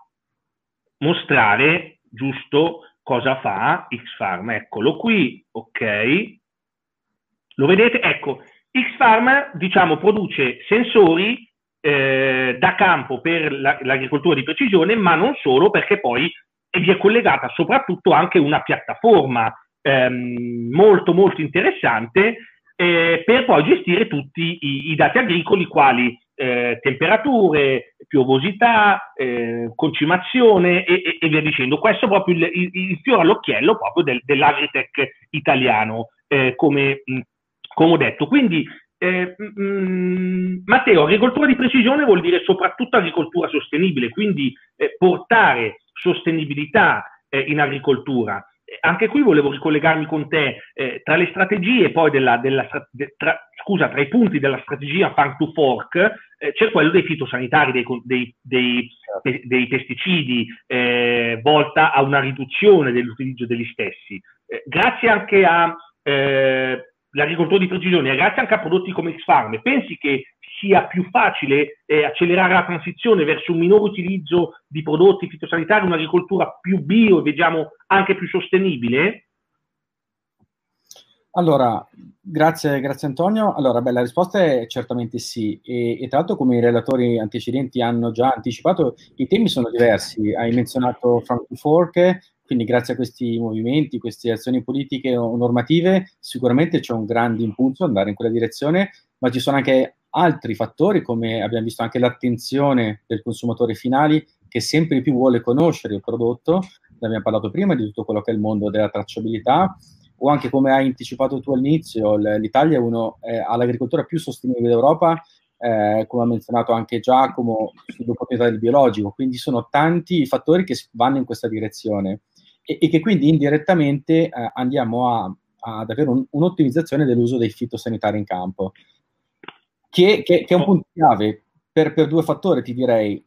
mostrare giusto cosa fa X-Farm. Eccolo qui, ok. Lo vedete? Ecco, X-Farm, diciamo, produce sensori eh, da campo per la, l'agricoltura di precisione, ma non solo, perché poi vi è collegata soprattutto anche una piattaforma ehm, molto molto interessante eh, per poi gestire tutti i, i dati agricoli quali eh, temperature, piovosità, eh, concimazione e, e, e, via dicendo. Questo è proprio il, il, il fiore all'occhiello proprio del, dell'agritech italiano, eh, come, come, ho detto. Quindi, eh, mh, Matteo, agricoltura di precisione vuol dire soprattutto agricoltura sostenibile, quindi eh, portare sostenibilità in agricoltura anche qui volevo ricollegarmi con te eh, tra le strategie poi della, della de, tra, scusa, tra i punti della strategia Farm to Fork eh, c'è quello dei fitosanitari, dei, dei, dei, dei pesticidi, eh, volta a una riduzione dell'utilizzo degli stessi. Eh, grazie anche all'agricoltura eh, di precisione grazie anche a prodotti come X-Farm, pensi che sia più facile eh, accelerare la transizione verso un minore utilizzo di prodotti fitosanitari, un'agricoltura più bio e vediamo anche più sostenibile? Allora, grazie, grazie Antonio. Allora, beh, la risposta è certamente sì. E, e, tra l'altro, come i relatori antecedenti hanno già anticipato, i temi sono diversi. Hai menzionato to Fork, quindi grazie a questi movimenti, queste azioni politiche o normative, sicuramente c'è un grande impulso ad andare in quella direzione, ma ci sono anche altri fattori, come abbiamo visto anche l'attenzione del consumatore finale, che sempre più vuole conoscere il prodotto. Ne abbiamo parlato prima di tutto quello che è il mondo della tracciabilità o anche come hai anticipato tu all'inizio, l'Italia è uno, eh, ha l'agricoltura più sostenibile d'Europa, eh, come ha menzionato anche Giacomo, sull'opportunità del biologico, quindi sono tanti i fattori che vanno in questa direzione e, e che quindi indirettamente eh, andiamo a, ad avere un, un'ottimizzazione dell'uso dei fitosanitari in campo, che, che, che è un punto chiave per, per due fattori, ti direi.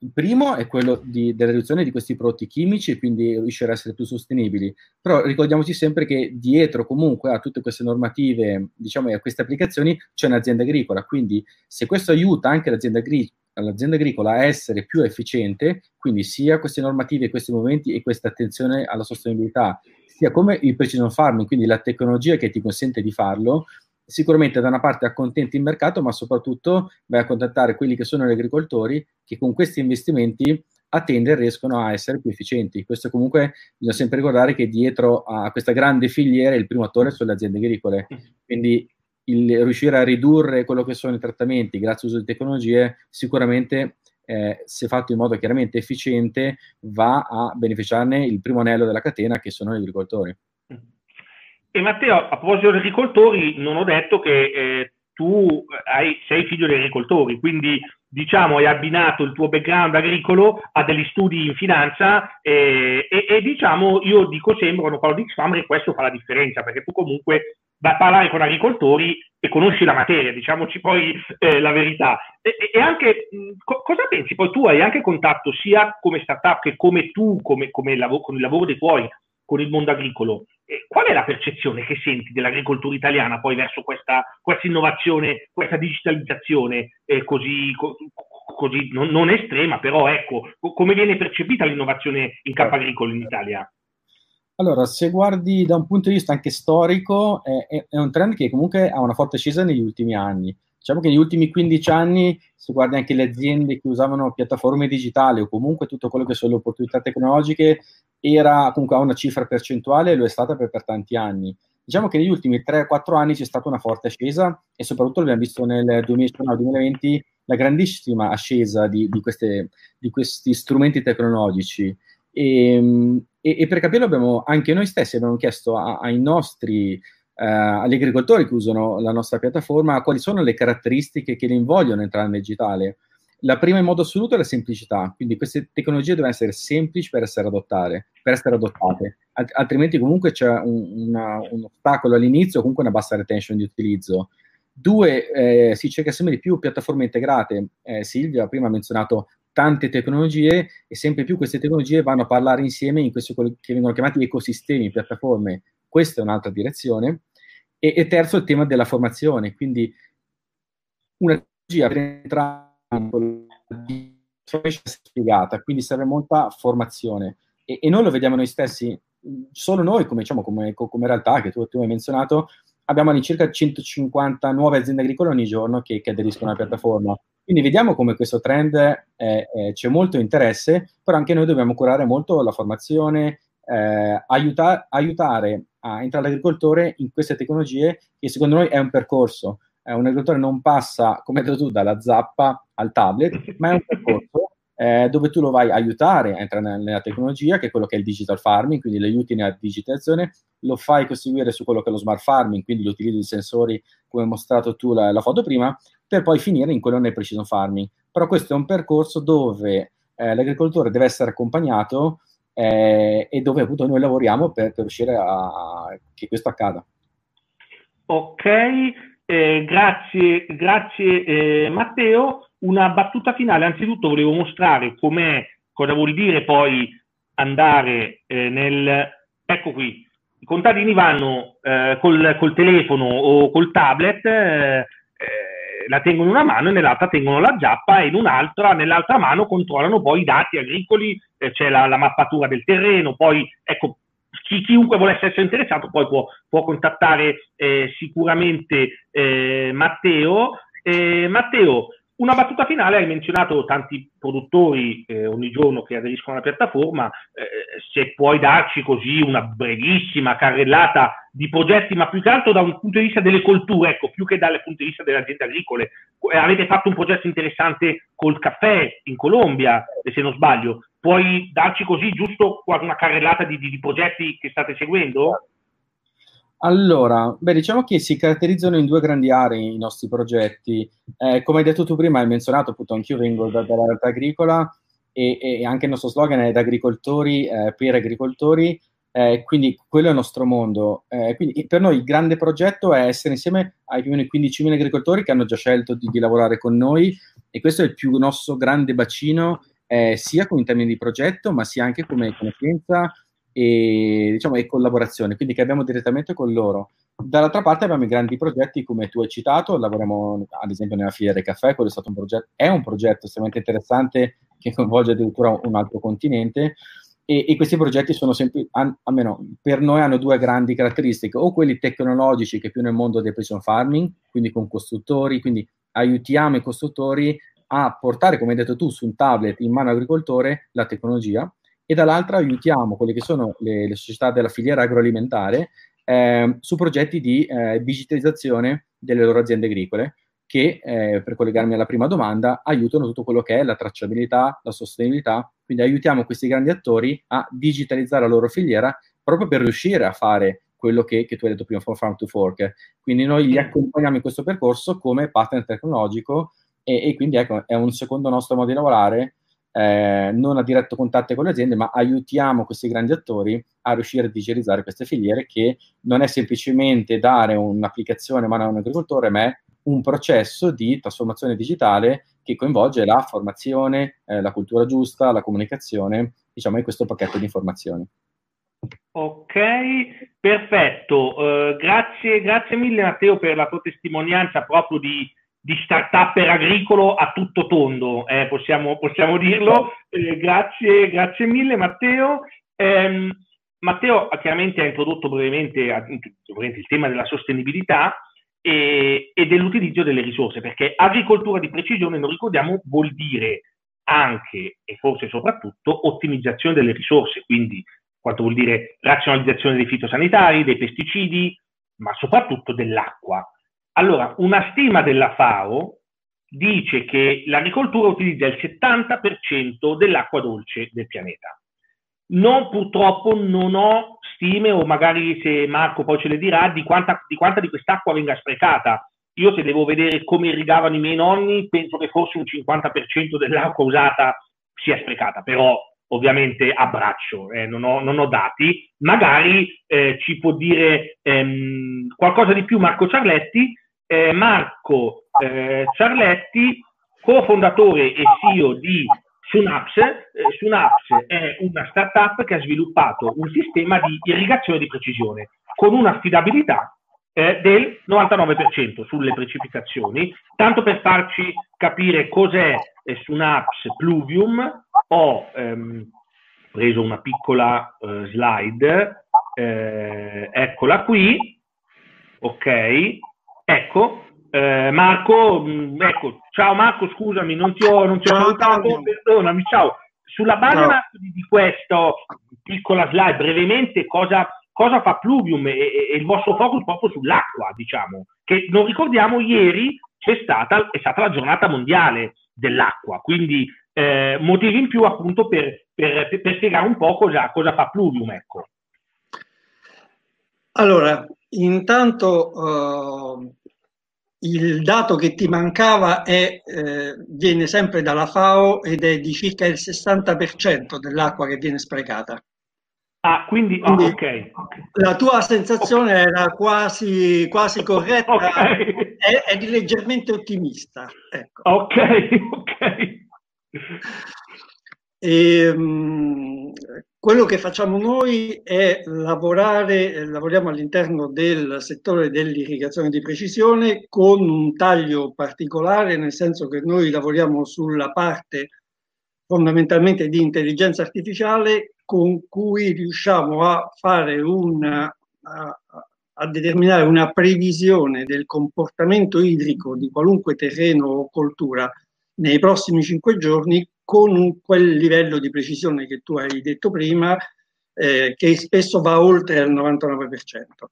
Il primo è quello di, della riduzione di questi prodotti chimici e quindi riuscire a essere più sostenibili. Però ricordiamoci sempre che dietro comunque a tutte queste normative, diciamo, e a queste applicazioni c'è un'azienda agricola. Quindi se questo aiuta anche l'azienda, agri- l'azienda agricola a essere più efficiente, quindi sia queste normative, questi momenti e questa attenzione alla sostenibilità, sia come il precision farming, quindi la tecnologia che ti consente di farlo, sicuramente da una parte accontenti il mercato, ma soprattutto vai a contattare quelli che sono gli agricoltori che con questi investimenti a tende riescono a essere più efficienti. Questo comunque bisogna sempre ricordare che dietro a questa grande filiera il primo attore sono le aziende agricole, quindi il riuscire a ridurre quello che sono i trattamenti grazie all'uso di tecnologie sicuramente eh, se fatto in modo chiaramente efficiente va a beneficiarne il primo anello della catena che sono gli agricoltori. E Matteo, a proposito degli agricoltori, non ho detto che eh, tu hai, sei figlio di agricoltori, quindi diciamo hai abbinato il tuo background agricolo a degli studi in finanza e, e, e diciamo io dico sempre quando parlo di X-Farm questo fa la differenza perché tu comunque vai a parlare con agricoltori e conosci la materia, diciamoci poi eh, la verità. E, e anche co- cosa pensi? Poi tu hai anche contatto sia come startup che come tu, come, come lav- con il lavoro dei tuoi, con il mondo agricolo. Qual è la percezione che senti dell'agricoltura italiana poi verso questa, questa innovazione, questa digitalizzazione eh, così, co- così non, non, estrema, però ecco, come viene percepita l'innovazione in campo agricolo in Italia? Allora, se guardi da un punto di vista anche storico, è, è un trend che comunque ha una forte ascesa negli ultimi anni. Diciamo che negli ultimi 15 anni, se guardi anche le aziende che usavano piattaforme digitali o comunque tutto quello che sono le opportunità tecnologiche, era comunque a una cifra percentuale e lo è stata per, per tanti anni. Diciamo che negli ultimi 3-4 anni c'è stata una forte ascesa e soprattutto l'abbiamo visto nel 2019-2020 la grandissima ascesa di, di, queste, di questi strumenti tecnologici. E, e, e, per capirlo abbiamo anche noi stessi abbiamo chiesto a, ai nostri eh, agli agricoltori che usano la nostra piattaforma quali sono le caratteristiche che li vogliono entrare nel digitale. La prima in modo assoluto è la semplicità, quindi queste tecnologie devono essere semplici per essere adottate, per essere adottate. Alt- altrimenti comunque c'è un, una, un ostacolo all'inizio, comunque una bassa retention di utilizzo. Due, eh, si cerca sempre di più piattaforme integrate. Eh, Silvia prima ha menzionato tante tecnologie e sempre più queste tecnologie vanno a parlare insieme in questi che vengono chiamati ecosistemi, piattaforme. Questa è un'altra direzione. E, e terzo, il tema della formazione. Quindi una tecnologia per entrare spiegata, quindi serve molta formazione. E, e, noi lo vediamo noi stessi, solo noi, come, diciamo, come, come realtà che tu, tu hai menzionato, abbiamo all'incirca 150 nuove aziende agricole ogni giorno che, che aderiscono alla piattaforma. Quindi vediamo come questo trend eh, eh, c'è molto interesse, però anche noi dobbiamo curare molto la formazione, eh, aiuta- aiutare a entrare l'agricoltore in queste tecnologie che secondo noi è un percorso. Eh, un agricoltore non passa, come hai detto tu, dalla zappa al tablet, ma è un percorso eh, dove tu lo vai a aiutare a entrare nella, tecnologia, che è quello che è il digital farming, quindi le aiuti nella digitalizzazione, lo fai costruire su quello che è lo smart farming, quindi l'utilizzo di sensori, come hai mostrato tu la, la foto prima, per poi finire in quello nel precision farming. Però questo è un percorso dove eh, l'agricoltore deve essere accompagnato eh, e dove appunto noi lavoriamo per, per riuscire a, a, che questo accada. Ok, eh, grazie, grazie eh, Matteo. Una battuta finale, anzitutto volevo mostrare com'è, cosa vuol dire poi andare eh, nel... Ecco qui, i contadini vanno eh, col, col, telefono o col tablet eh, la tengono in una mano e nell'altra tengono la giappa e in un'altra, nell'altra mano controllano poi i dati agricoli, eh, c'è la, la, mappatura del terreno, poi ecco, chi, chiunque volesse essere interessato poi può, può contattare eh, sicuramente eh, Matteo. Matteo, una battuta finale, hai menzionato tanti produttori eh, ogni giorno che aderiscono alla piattaforma, eh, se puoi darci così una brevissima carrellata di progetti, ma più che altro da un punto di vista delle colture, ecco, più che dal punto di vista delle aziende agricole. Eh, avete fatto un progetto interessante col caffè in Colombia, se non sbaglio. Puoi darci così giusto una carrellata di, di, di progetti che state seguendo? Allora, beh, diciamo che si caratterizzano in due grandi aree i nostri progetti. Eh, come hai detto tu prima, hai menzionato, appunto, anch'io vengo da, dalla realtà agricola e, e, anche il nostro slogan è da agricoltori eh, per agricoltori, eh, quindi quello è il nostro mondo. Eh, quindi per noi il grande progetto è essere insieme ai più o meno 15.000 agricoltori che hanno già scelto di, di, lavorare con noi e questo è il più nostro grande bacino, eh, sia in termini di progetto, ma sia anche come conoscenza e, diciamo, e collaborazione, quindi che abbiamo direttamente con loro. Dall'altra parte abbiamo i grandi progetti come tu hai citato, lavoriamo ad esempio nella filiera del caffè, quello è stato un progetto, è un progetto estremamente interessante che coinvolge addirittura un altro continente e, e questi progetti sono sempre, almeno per noi hanno due grandi caratteristiche, o quelli tecnologici che più nel mondo del precision farming, quindi con costruttori, quindi aiutiamo i costruttori a portare, come hai detto tu, su un tablet in mano all'agricoltore la tecnologia e dall'altra aiutiamo quelle che sono le, le società della filiera agroalimentare eh, su progetti di eh, digitalizzazione delle loro aziende agricole che, eh, per collegarmi alla prima domanda, aiutano tutto quello che è la tracciabilità, la sostenibilità, quindi aiutiamo questi grandi attori a digitalizzare la loro filiera proprio per riuscire a fare quello che, che tu hai detto prima, from farm to fork. Quindi noi li accompagniamo in questo percorso come partner tecnologico e, e quindi ecco, è un secondo nostro modo di lavorare, eh, non a diretto contatto con le aziende, ma aiutiamo questi grandi attori a riuscire a digitalizzare queste filiere che non è semplicemente dare un'applicazione a mano a un agricoltore, ma è un processo di trasformazione digitale che coinvolge la formazione, eh, la cultura giusta, la comunicazione, diciamo in questo pacchetto di informazioni. Ok, perfetto. Uh, grazie, grazie mille Matteo per la tua testimonianza proprio di, di start-upper agricolo a tutto tondo, eh, possiamo, possiamo, dirlo. Eh, grazie, grazie mille Matteo. Eh, Matteo chiaramente ha introdotto brevemente, il tema della sostenibilità e, e dell'utilizzo delle risorse, perché agricoltura di precisione, non ricordiamo, vuol dire anche e forse soprattutto ottimizzazione delle risorse, quindi quanto vuol dire razionalizzazione dei fitosanitari, dei pesticidi, ma soprattutto dell'acqua. Allora, una stima della FAO dice che l'agricoltura utilizza il 70% dell'acqua dolce del pianeta. Non, purtroppo non ho stime, o magari se Marco poi ce le dirà, di quanta di, quanta di quest'acqua venga sprecata. Io se devo vedere come irrigavano i miei nonni, penso che forse un 50% dell'acqua usata sia sprecata, però ovviamente a braccio, eh, non, ho, non, ho, dati. Magari eh, ci può dire ehm, qualcosa di più Marco Ciarletti. Eh, Marco eh, Ciarletti, cofondatore e CEO di Synapse, eh, Synapse è una startup che ha sviluppato un sistema di irrigazione di precisione con un'affidabilità eh, del 99% sulle precipitazioni. Tanto per farci capire cos'è eh, Synapse Pluvium, ho ehm, preso una piccola eh, slide, eh, eccola qui, ok, ecco, eh, Marco, mm, ecco, ciao Marco, scusami, non ti ho, non ti ho salutato, perdonami, ciao. Sulla base no. di, di questa piccola slide, brevemente, cosa, cosa fa Pluvium e, e, il vostro focus proprio sull'acqua, diciamo, che non ricordiamo ieri c'è stata, è stata la giornata mondiale dell'acqua, quindi eh, motivi in più appunto per, per, per spiegare un po' cosa, cosa fa Pluvium, ecco. Allora, intanto uh, il dato che ti mancava è, eh, viene sempre dalla FAO ed è di circa il 60% dell'acqua che viene sprecata. Ah, quindi, quindi oh, okay. la tua sensazione okay. era quasi, quasi corretta okay. è, è leggermente ottimista. Ecco. Ok, ok. E, um, quello che facciamo noi è lavorare, lavoriamo all'interno del settore dell'irrigazione di precisione con un taglio particolare, nel senso che noi lavoriamo sulla parte fondamentalmente di intelligenza artificiale con cui riusciamo a fare una, a, a determinare una previsione del comportamento idrico di qualunque terreno o coltura nei prossimi cinque giorni con quel livello di precisione che tu hai detto prima, eh, che spesso va oltre il 99%.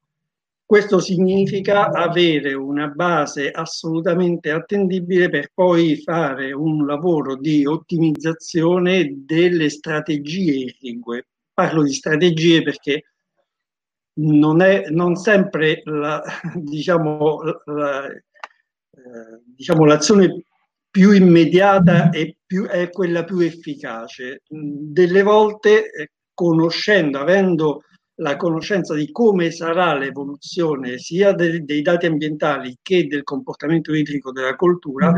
Questo significa avere una base assolutamente attendibile per poi fare un lavoro di ottimizzazione delle strategie irrigue. Parlo di strategie perché non, è, non sempre la, diciamo, la, eh, diciamo, l'azione più immediata e più, è quella più efficace. Delle volte, eh, conoscendo, avendo la conoscenza di come sarà l'evoluzione sia de, dei dati ambientali che del comportamento idrico della coltura,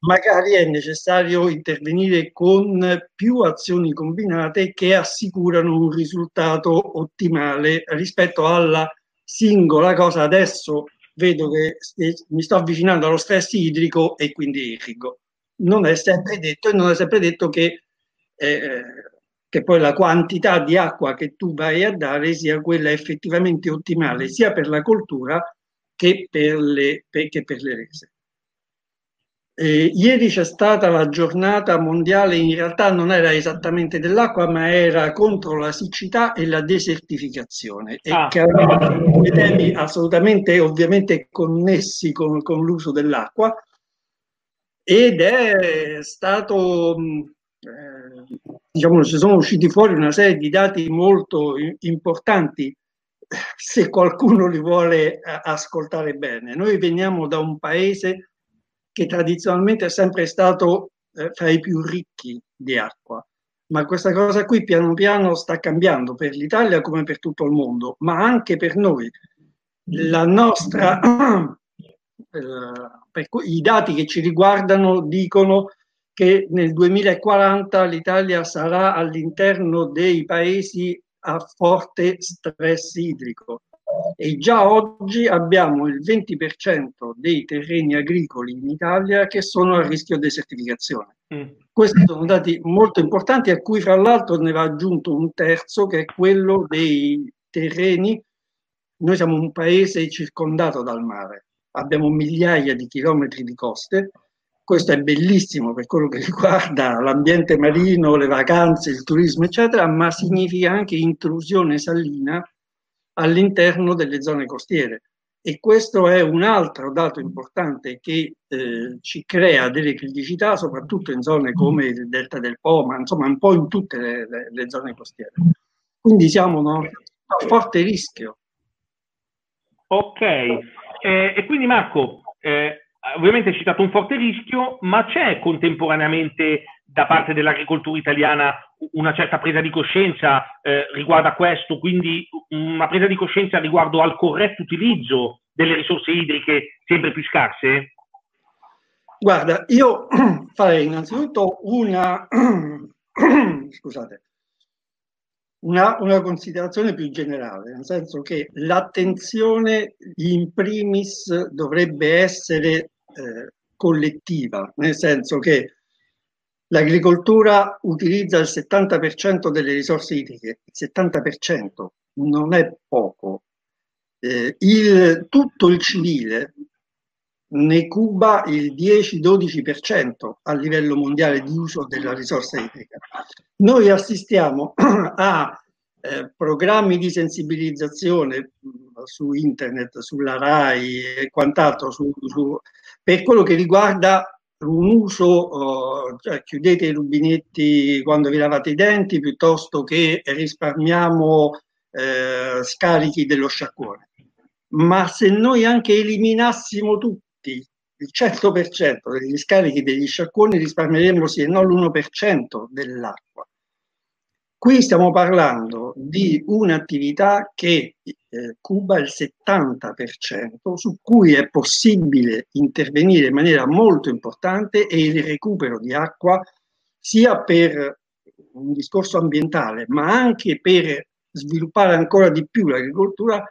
magari è necessario intervenire con più azioni combinate che assicurano un risultato ottimale rispetto alla singola cosa. Adesso vedo che mi sto avvicinando allo stress idrico e quindi irrigo. Non è sempre detto e non è sempre detto che, eh, che poi la quantità di acqua che tu vai a dare sia quella effettivamente ottimale sia per la coltura che per le, che per le rese. Eh, ieri c'è stata la giornata mondiale, in realtà non era esattamente dell'acqua, ma era contro la siccità e la desertificazione. E ah. che due temi assolutamente, ovviamente, connessi con, con l'uso dell'acqua. Ed è stato, eh, diciamo, ci sono usciti fuori una serie di dati molto importanti se qualcuno li vuole eh, ascoltare bene. Noi veniamo da un paese che tradizionalmente è sempre stato eh, fra i più ricchi di acqua. Ma questa cosa qui piano piano sta cambiando per l'Italia come per tutto il mondo, ma anche per noi. La nostra, eh, per I dati che ci riguardano dicono che nel 2040 l'Italia sarà all'interno dei paesi a forte stress idrico e già oggi abbiamo il 20% dei terreni agricoli in Italia che sono a rischio di desertificazione. Mm. Questi sono dati molto importanti a cui fra l'altro ne va aggiunto un terzo che è quello dei terreni. Noi siamo un paese circondato dal mare, abbiamo migliaia di chilometri di coste. Questo è bellissimo per quello che riguarda l'ambiente marino, le vacanze, il turismo, eccetera, ma significa anche intrusione salina all'interno delle zone costiere. E questo è un altro dato importante che eh, ci crea delle criticità, soprattutto in zone come il delta del Po, ma insomma un po' in tutte le, le, le zone costiere. Quindi siamo no, a forte rischio. Ok, eh, e quindi Marco, eh, ovviamente hai citato un forte rischio, ma c'è contemporaneamente da parte dell'agricoltura italiana una certa presa di coscienza eh, riguardo a questo, quindi una presa di coscienza riguardo al corretto utilizzo delle risorse idriche sempre più scarse? Guarda, io farei innanzitutto una, scusate, una, una, considerazione più generale, nel senso che l'attenzione in primis dovrebbe essere eh, collettiva, nel senso che L'agricoltura utilizza il 70% delle risorse idriche, il 70% non è poco. Eh, il, tutto il civile ne cuba il 10-12% a livello mondiale di uso della risorsa idrica. Noi assistiamo a eh, programmi di sensibilizzazione su internet, sulla RAI e quant'altro su, su, per quello che riguarda un uso, cioè chiudete i rubinetti quando vi lavate i denti piuttosto che risparmiamo eh, scarichi dello sciacquone. Ma se noi anche eliminassimo tutti il 100% degli scarichi degli sciacquoni risparmieremmo sì e no l'1% dell'acqua. Qui stiamo parlando di un'attività che eh, cuba il 70%, su cui è possibile intervenire in maniera molto importante e il recupero di acqua sia per un discorso ambientale, ma anche per sviluppare ancora di più l'agricoltura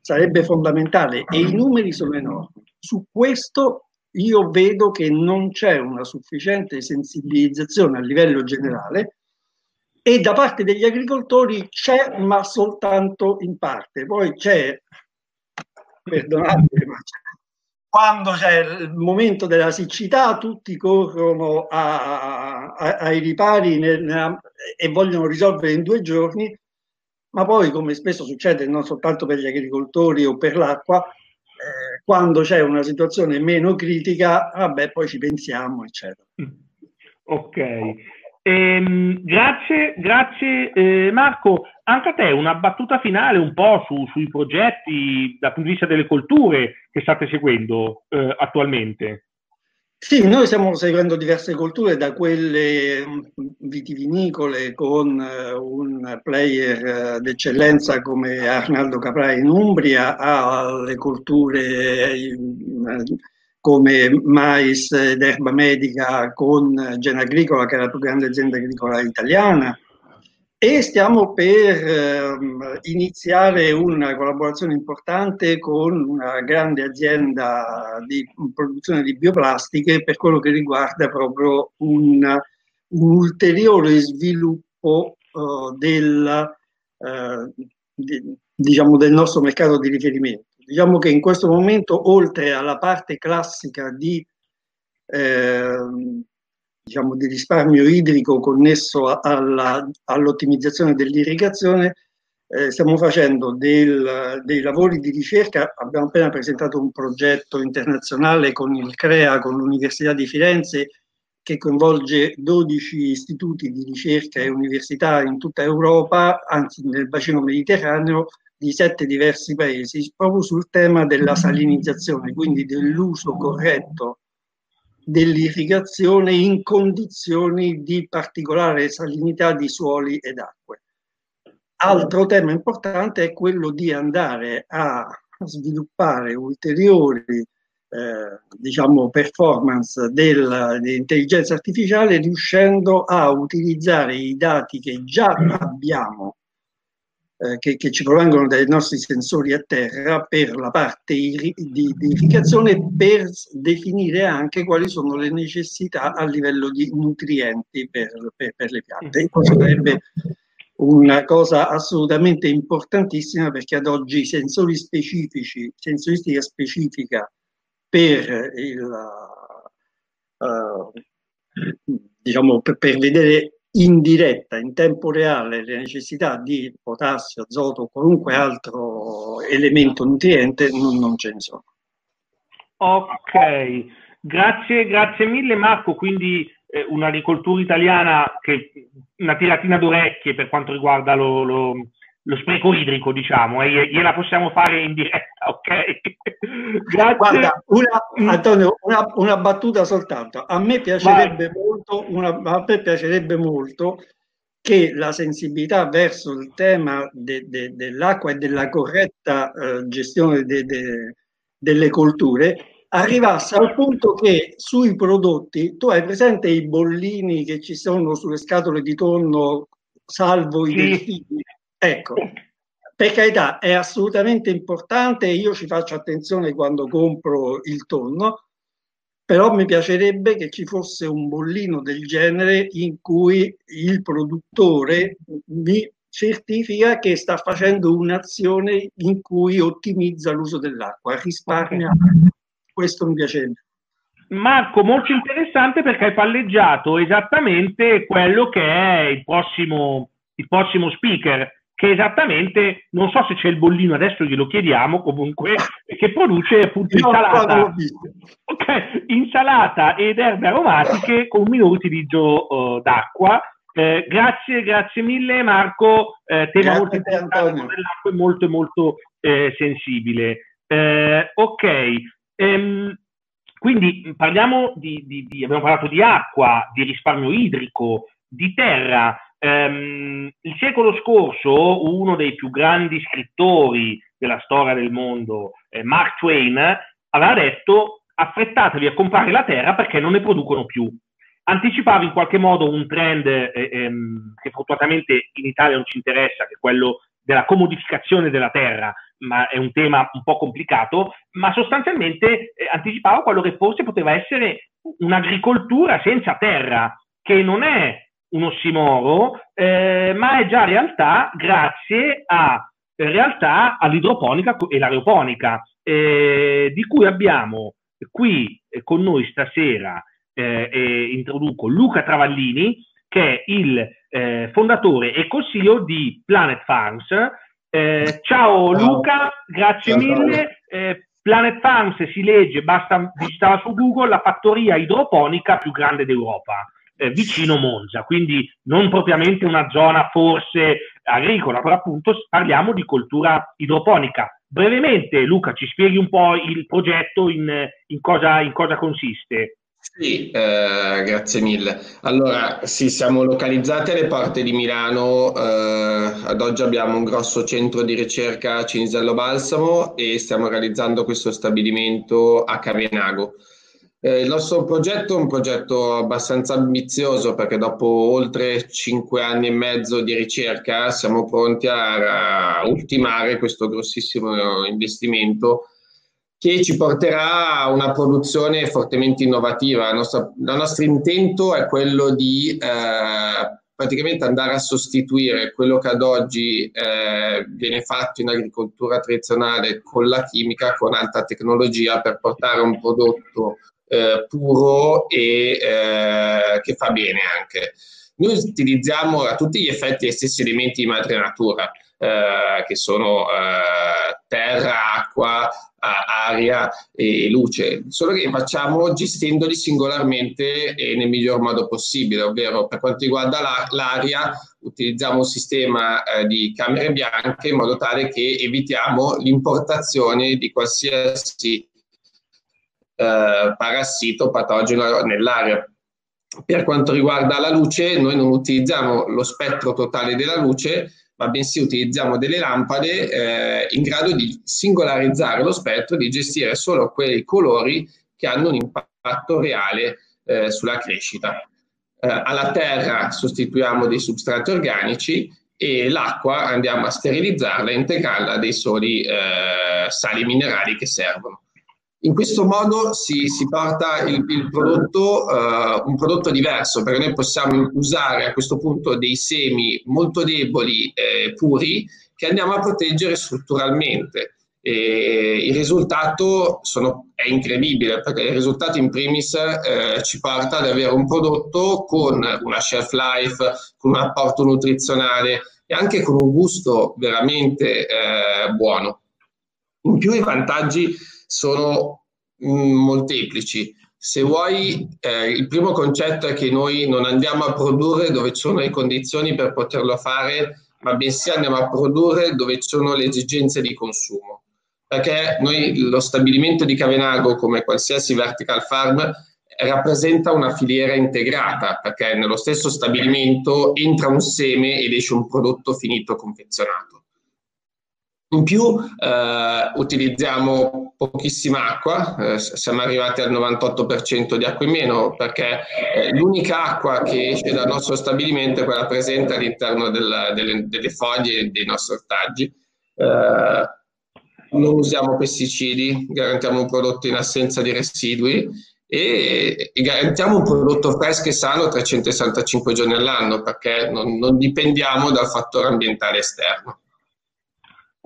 sarebbe fondamentale e i numeri sono enormi. Su questo io vedo che non c'è una sufficiente sensibilizzazione a livello generale e da parte degli agricoltori c'è, ma soltanto in parte. Poi c'è, perdonatemi, ma c'è, quando c'è il momento della siccità, tutti corrono a, a, ai ripari nel, e vogliono risolvere in due giorni, ma poi, come spesso succede non soltanto per gli agricoltori o per l'acqua, eh, quando c'è una situazione meno critica, vabbè, poi ci pensiamo, eccetera. Ok. Ehm, grazie, grazie eh, Marco. Anche a te una battuta finale un po' su, sui progetti dal punto di vista delle colture che state seguendo eh, attualmente. Sì, noi stiamo seguendo diverse colture, da quelle mm, vitivinicole con eh, un player eh, d'eccellenza come Arnaldo Caprai in Umbria, alle colture eh, come mais ed erba medica con Gen Agricola, che è la più grande azienda agricola italiana, e stiamo per eh, iniziare una collaborazione importante con una grande azienda di produzione di bioplastiche per quello che riguarda proprio un, un ulteriore sviluppo uh, del, uh, di, diciamo, del nostro mercato di riferimento. Diciamo che in questo momento, oltre alla parte classica di eh, diciamo, di risparmio idrico connesso alla, all'ottimizzazione dell'irrigazione, eh, stiamo facendo del, dei lavori di ricerca, abbiamo appena presentato un progetto internazionale con il CREA, con l'Università di Firenze, che coinvolge 12 istituti di ricerca e università in tutta Europa, anzi nel bacino mediterraneo, di sette diversi paesi, proprio sul tema della salinizzazione, quindi dell'uso corretto dell'irrigazione in condizioni di particolare salinità di suoli ed acque. Altro tema importante è quello di andare a sviluppare ulteriori eh, diciamo, performance dell'intelligenza artificiale riuscendo a utilizzare i dati che già abbiamo eh, che, che, ci provengono dai nostri sensori a terra per la parte di, di, irrigazione per definire anche quali sono le necessità a livello di nutrienti per, per, per le piante. E questo sarebbe una cosa assolutamente importantissima perché ad oggi i sensori specifici, sensoristica specifica per il uh, diciamo per, per vedere in diretta, in tempo reale, le necessità di potassio, azoto o qualunque altro elemento nutriente non, non ce ne sono. Ok, grazie, grazie mille Marco, quindi eh, un'agricoltura italiana che una tiratina d'orecchie per quanto riguarda lo, lo, lo spreco idrico, diciamo, e gliela possiamo fare in diretta, ok? Grazie. Guarda, una, mm. Antonio, una, una, battuta soltanto. A me piacerebbe molto, una, a me piacerebbe molto che la sensibilità verso il tema de, de, dell'acqua e della corretta eh, gestione de, delle colture arrivasse al punto che sui prodotti tu hai presente i bollini che ci sono sulle scatole di tonno salvo i delfini Ecco, per carità, è assolutamente importante, io ci faccio attenzione quando compro il tonno, però mi piacerebbe che ci fosse un bollino del genere in cui il produttore mi certifica che sta facendo un'azione in cui ottimizza l'uso dell'acqua, risparmia. Questo mi piacerebbe. Marco, molto interessante perché hai palleggiato esattamente quello che è il prossimo, il prossimo speaker, che esattamente, non so se c'è il bollino, adesso glielo chiediamo comunque, che produce appunto insalata, okay, insalata ed erbe aromatiche con un minore utilizzo uh, d'acqua. Eh, grazie, grazie mille Marco, eh, tema molto importante dell'acqua e molto molto eh, sensibile. Eh, ok, ehm, quindi parliamo di, di, di, abbiamo parlato di acqua, di risparmio idrico, di terra, Um, il secolo scorso uno dei più grandi scrittori della storia del mondo, eh, Mark Twain, aveva detto affrettatevi a comprare la terra perché non ne producono più. Anticipava in qualche modo un trend eh, ehm, che fortunatamente in Italia non ci interessa, che è quello della comodificazione della terra, ma è un tema un po' complicato, ma sostanzialmente eh, anticipava quello che forse poteva essere un'agricoltura senza terra, che non è un ossimoro, eh, ma è già realtà grazie a in realtà all'idroponica e l'aeroponica, eh, di cui abbiamo qui eh, con noi stasera, eh, introduco Luca Travallini, che è il eh, fondatore e consiglio di Planet Farms. Eh, ciao, ciao Luca, grazie ciao, mille. Planet Farms si legge, basta visitare su Google, la fattoria idroponica più grande d'Europa eh, vicino Monza, quindi non propriamente una zona forse agricola, però appunto parliamo di coltura idroponica. Brevemente, Luca, ci spieghi un po' il progetto, in, in, cosa, in cosa, consiste? Sì, eh, grazie mille. Allora, sì, siamo localizzati alle porte di Milano, eh, ad oggi abbiamo un grosso centro di ricerca Cinisello Balsamo e stiamo realizzando questo stabilimento a Cavenago. Eh, il nostro progetto è un progetto abbastanza ambizioso perché dopo oltre cinque anni e mezzo di ricerca siamo pronti a, a ultimare questo grossissimo investimento che ci porterà a una produzione fortemente innovativa. Il nostro, il nostro intento è quello di eh, praticamente andare a sostituire quello che ad oggi eh, viene fatto in agricoltura tradizionale con la chimica, con alta tecnologia per portare un prodotto eh, puro e eh, che fa bene anche. Noi utilizziamo a tutti gli effetti gli stessi elementi di madre natura, eh, che sono eh, terra, acqua, aria e luce, solo che facciamo gestendoli singolarmente e nel miglior modo possibile, ovvero per quanto riguarda la, l'aria utilizziamo un sistema eh, di camere bianche in modo tale che evitiamo l'importazione di qualsiasi eh, parassito patogeno nell'aria. Per quanto riguarda la luce, noi non utilizziamo lo spettro totale della luce, ma bensì utilizziamo delle lampade eh, in grado di singolarizzare lo spettro, di gestire solo quei colori che hanno un impatto reale eh, sulla crescita. Eh, alla terra sostituiamo dei substrati organici e l'acqua andiamo a sterilizzarla e integrarla dei soli eh, sali minerali che servono. In questo modo si, si porta il, il prodotto, uh, un prodotto diverso, perché noi possiamo usare a questo punto dei semi molto deboli e puri che andiamo a proteggere strutturalmente. E il risultato sono, è incredibile perché il risultato in primis eh, ci porta ad avere un prodotto con una shelf life, con un apporto nutrizionale e anche con un gusto veramente eh, buono. In più i vantaggi sono mm, molteplici. Se vuoi, eh, il primo concetto è che noi non andiamo a produrre dove ci sono le condizioni per poterlo fare, ma bensì andiamo a produrre dove ci sono le esigenze di consumo. Perché noi lo stabilimento di Cavenago, come qualsiasi vertical farm, rappresenta una filiera integrata, perché nello stesso stabilimento entra un seme ed esce un prodotto finito confezionato. In più eh, utilizziamo pochissima acqua, eh, siamo arrivati al 98% di acqua in meno perché eh, l'unica acqua che esce dal nostro stabilimento è quella presente all'interno del, delle, delle, foglie dei nostri ortaggi. Eh, non usiamo pesticidi, garantiamo un prodotto in assenza di residui e, e garantiamo un prodotto fresco e sano 365 giorni all'anno perché non, non dipendiamo dal fattore ambientale esterno.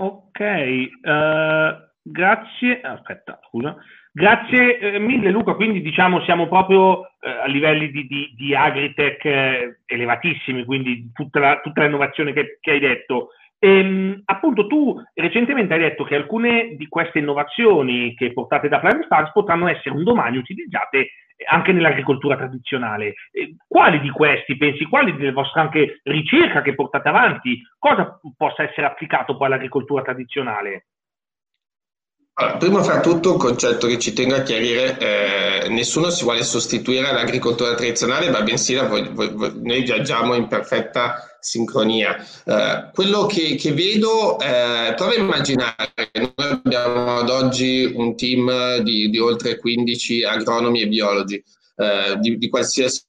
Ok, uh, grazie. Aspetta, scusa. Grazie eh, mille Luca, quindi diciamo siamo proprio eh, a livelli di, di, di agritech eh, elevatissimi, quindi tutta, la, tutta l'innovazione che, che, hai detto. Ehm, appunto tu recentemente hai detto che alcune di queste innovazioni che portate da Private Stars potranno essere un domani utilizzate anche nell'agricoltura tradizionale. Quali di questi pensi, quali delle vostre anche ricerca che portate avanti, cosa possa essere applicato poi all'agricoltura tradizionale? Allora, prima fra tutto un concetto che ci tengo a chiarire, eh, nessuno si vuole sostituire all'agricoltura tradizionale, ma bensì la, noi viaggiamo in perfetta sincronia. Eh, quello che, che vedo, eh, prova a immaginare, noi abbiamo ad oggi un team di, di oltre 15 agronomi e biologi. Eh, di, di, qualsiasi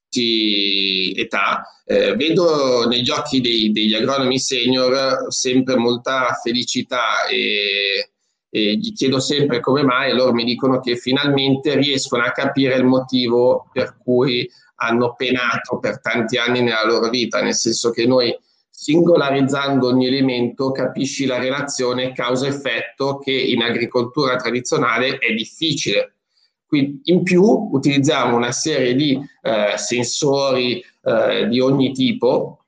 età. Eh, vedo negli occhi dei, degli agronomi senior sempre molta felicità e, e, gli chiedo sempre come mai loro mi dicono che finalmente riescono a capire il motivo per cui hanno penato per tanti anni nella loro vita, nel senso che noi singolarizzando ogni elemento capisci la relazione causa-effetto che in agricoltura tradizionale è difficile. Quindi in più utilizziamo una serie di eh, sensori eh, di ogni tipo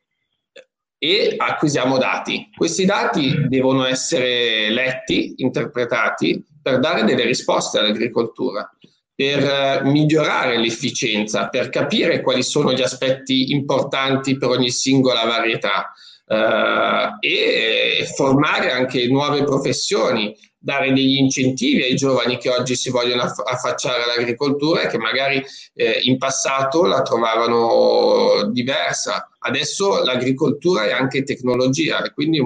e acquisiamo dati. Questi dati devono essere letti, interpretati per dare delle risposte all'agricoltura per eh, migliorare l'efficienza, per capire quali sono gli aspetti importanti per ogni singola varietà eh, e formare anche nuove professioni, dare degli incentivi ai giovani che oggi si vogliono affacciare all'agricoltura e che magari eh, in passato la trovavano diversa. Adesso l'agricoltura è anche tecnologia e quindi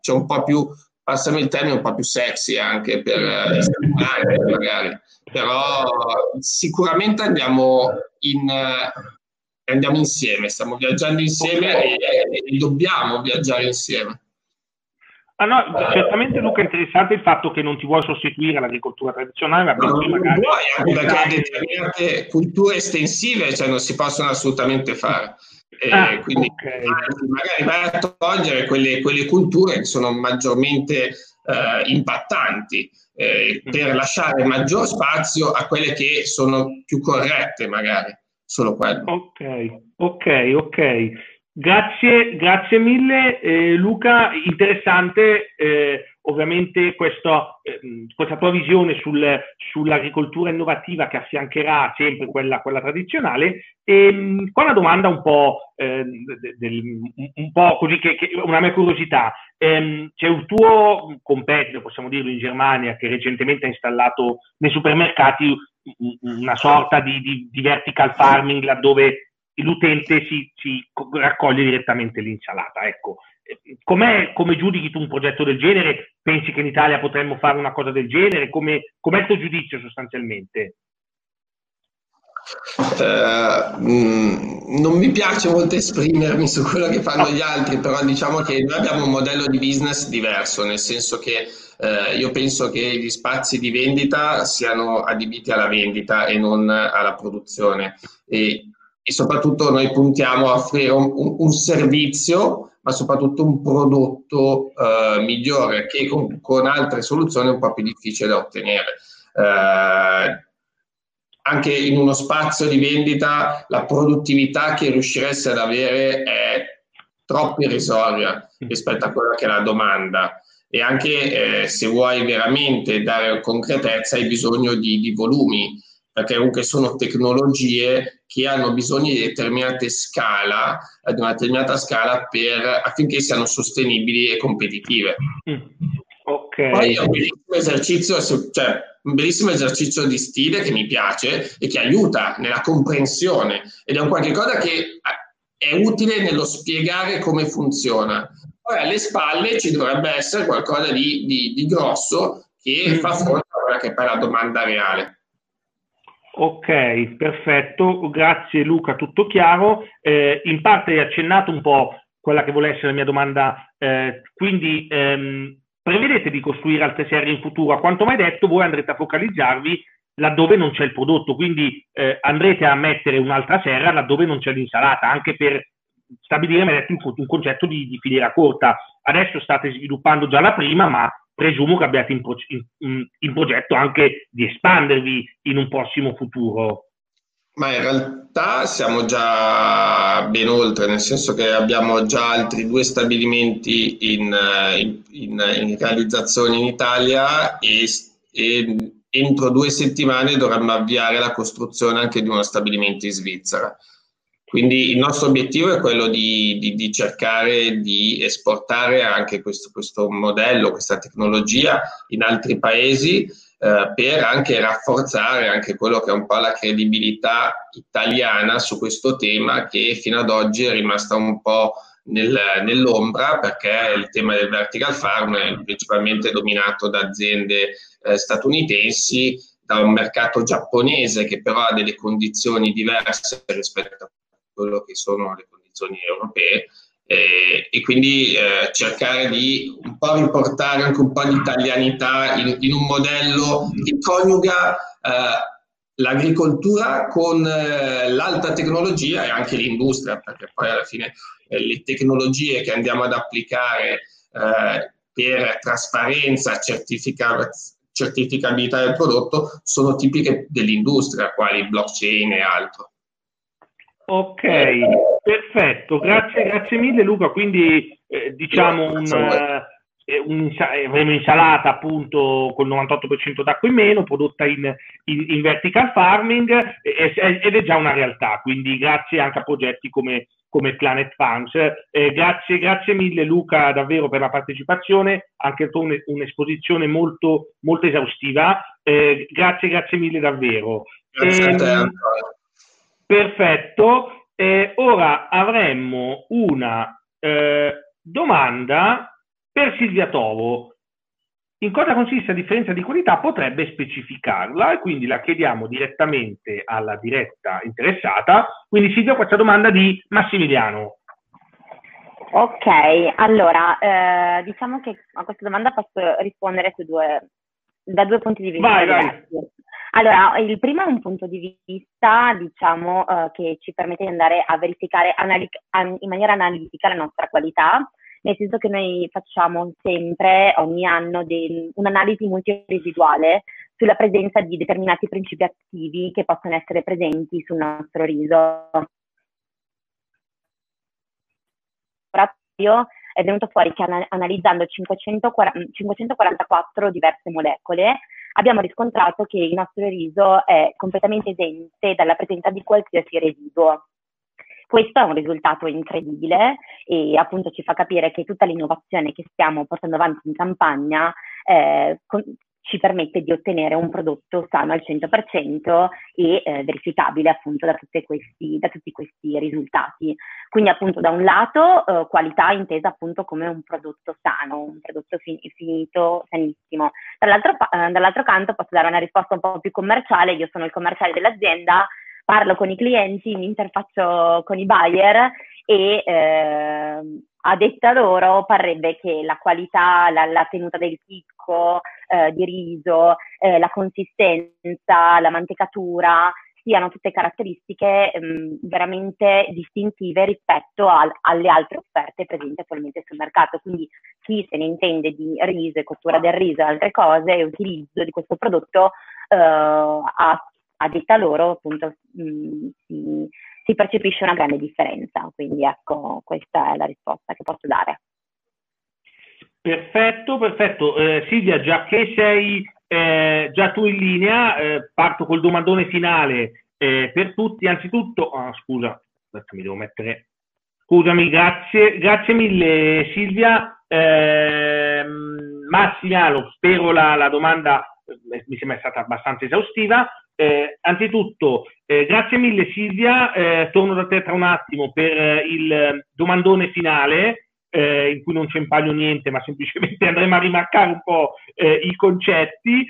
c'è un po' più, passami il termine, un po' più sexy anche per eh, magari però sicuramente andiamo, in, eh, andiamo insieme, stiamo viaggiando insieme e, e, dobbiamo viaggiare insieme. Ah no, certamente Luca è interessante il fatto che non ti vuoi sostituire all'agricoltura tradizionale, ma no, non magari... vuoi, anche perché determinate culture estensive cioè, non si possono assolutamente fare. Ah, quindi okay. magari vai a togliere quelle, quelle culture che sono maggiormente eh, impattanti. Eh, per lasciare maggior spazio a quelle che sono più corrette magari, solo quello. Ok, ok, ok. Grazie, grazie mille eh, Luca, interessante eh, ovviamente questo, eh, questa tua visione sul, sull'agricoltura innovativa che affiancherà sempre quella, quella tradizionale. E, ehm, qua una domanda un po', eh, del, un po così, che, che, una mia curiosità. Eh, c'è un tuo competitor, possiamo dirlo, in Germania, che recentemente ha installato nei supermercati una sorta di, di, di vertical farming laddove l'utente si, si raccoglie direttamente l'insalata. Ecco, Com'è, come giudichi tu un progetto del genere? Pensi che in Italia potremmo fare una cosa del genere? Come, com'è il tuo giudizio sostanzialmente? Uh, non mi piace molto esprimermi su quello che fanno gli altri, però diciamo che noi abbiamo un modello di business diverso, nel senso che uh, io penso che gli spazi di vendita siano adibiti alla vendita e non alla produzione e, e soprattutto noi puntiamo a offrire un, un, un servizio ma soprattutto un prodotto eh, migliore che con, con, altre soluzioni è un po' più difficile da ottenere. Eh, anche in uno spazio di vendita la produttività che riuscireste ad avere è troppo irrisoria rispetto a quella che è la domanda e anche eh, se vuoi veramente dare concretezza hai bisogno di, di volumi perché comunque sono tecnologie che hanno bisogno di determinate scala, di una determinata scala per, affinché siano sostenibili e competitive. Mm. Okay. Poi è un bellissimo esercizio, cioè, un bellissimo esercizio di stile che mi piace e che aiuta nella comprensione ed è un qualche cosa che è utile nello spiegare come funziona. Poi alle spalle ci dovrebbe essere qualcosa di, di, di grosso che mm. fa fronte a quella che è poi la domanda reale. Ok, perfetto, grazie Luca, tutto chiaro. Eh, in parte hai accennato un po' quella che vuole essere la mia domanda, eh, quindi ehm, prevedete di costruire altre serie in futuro? A quanto mai detto, voi andrete a focalizzarvi laddove non c'è il prodotto, quindi eh, andrete a mettere un'altra serra laddove non c'è l'insalata, anche per stabilire un, un concetto di, di filiera corta. Adesso state sviluppando già la prima, ma presumo che abbiate in, pro- in, in, progetto anche di espandervi in un prossimo futuro. Ma in realtà siamo già ben oltre, nel senso che abbiamo già altri due stabilimenti in, in realizzazione in Italia e, e entro due settimane dovremmo avviare la costruzione anche di uno stabilimento in Svizzera. Quindi il nostro obiettivo è quello di, di, di cercare di esportare anche questo, questo, modello, questa tecnologia in altri paesi eh, per anche rafforzare anche quello che è un po' la credibilità italiana su questo tema che fino ad oggi è rimasta un po' nel, nell'ombra perché il tema del vertical farm è principalmente dominato da aziende eh, statunitensi da un mercato giapponese che però ha delle condizioni diverse rispetto a quello che sono le condizioni europee eh, e quindi eh, cercare di un po' riportare anche un po' di italianità in, in un modello che coniuga eh, l'agricoltura con eh, l'alta tecnologia e anche l'industria, perché poi alla fine eh, le tecnologie che andiamo ad applicare eh, per trasparenza, certifica- certificabilità del prodotto sono tipiche dell'industria, quali blockchain e altro. Ok, perfetto, grazie, grazie mille Luca. Quindi eh, diciamo un, eh, un, avremo insalata appunto col 98% d'acqua in meno, prodotta in, in, in vertical farming eh, ed è già una realtà. Quindi grazie anche a progetti come, come Planet Farms. Eh, grazie, grazie mille Luca davvero per la partecipazione, anche tu un'esposizione molto, molto esaustiva. Eh, grazie, grazie mille davvero. Grazie a te, ehm, Perfetto. Eh, ora avremmo una eh, domanda per Silvia Tovo. In cosa consiste la differenza di qualità? Potrebbe specificarla e quindi la chiediamo direttamente alla diretta interessata. Quindi Silvia, questa domanda di Massimiliano. Ok, allora eh, diciamo che a questa domanda posso rispondere due, da due punti di vista. Vai, vai. Allora, il primo è un punto di vista, diciamo, eh, che ci permette di andare a verificare anali- an- in maniera analitica la nostra qualità, nel senso che noi facciamo sempre, ogni anno, de- un'analisi multiresiduale sulla presenza di determinati principi attivi che possono essere presenti sul nostro riso. È venuto fuori che analizzando 540, 544 diverse molecole abbiamo riscontrato che il nostro riso è completamente esente dalla presenza di qualsiasi residuo. Questo è un risultato incredibile e appunto ci fa capire che tutta l'innovazione che stiamo portando avanti in campagna eh, con, ci permette di ottenere un prodotto sano al 100% e eh, verificabile appunto da, questi, da, tutti questi risultati. Quindi appunto da un lato eh, qualità intesa appunto come un prodotto sano, un prodotto fin- finito, sanissimo. Dall'altro, eh, dall'altro canto posso dare una risposta un po' più commerciale, io sono il commerciale dell'azienda, parlo con i clienti, mi interfaccio con i buyer e eh, a detta loro parrebbe che la qualità, la, la tenuta del chicco eh, di riso, eh, la consistenza, la mantecatura siano tutte caratteristiche ehm, veramente distintive rispetto al, alle altre offerte presenti attualmente sul mercato. Quindi chi se ne intende di riso e cottura del riso e altre cose e utilizzo di questo prodotto eh, ha a detta loro appunto mh, mm, si, si percepisce una grande differenza. Quindi ecco, questa è la risposta che posso dare. Perfetto, perfetto. Eh, Silvia, già che sei eh, già tu in linea, eh, parto col domandone finale eh, per tutti. Anzitutto, oh, scusa, aspetta, mi devo mettere. Scusami, grazie, grazie mille Silvia. Eh, Massimiliano, spero la, la domanda eh, mi sembra stata abbastanza esaustiva. Eh, anzitutto, eh, grazie mille Silvia, eh, torno da te tra un attimo per eh, il domandone finale, eh, in cui non c'è impaglio niente, ma semplicemente andremo a rimarcare un po' i concetti.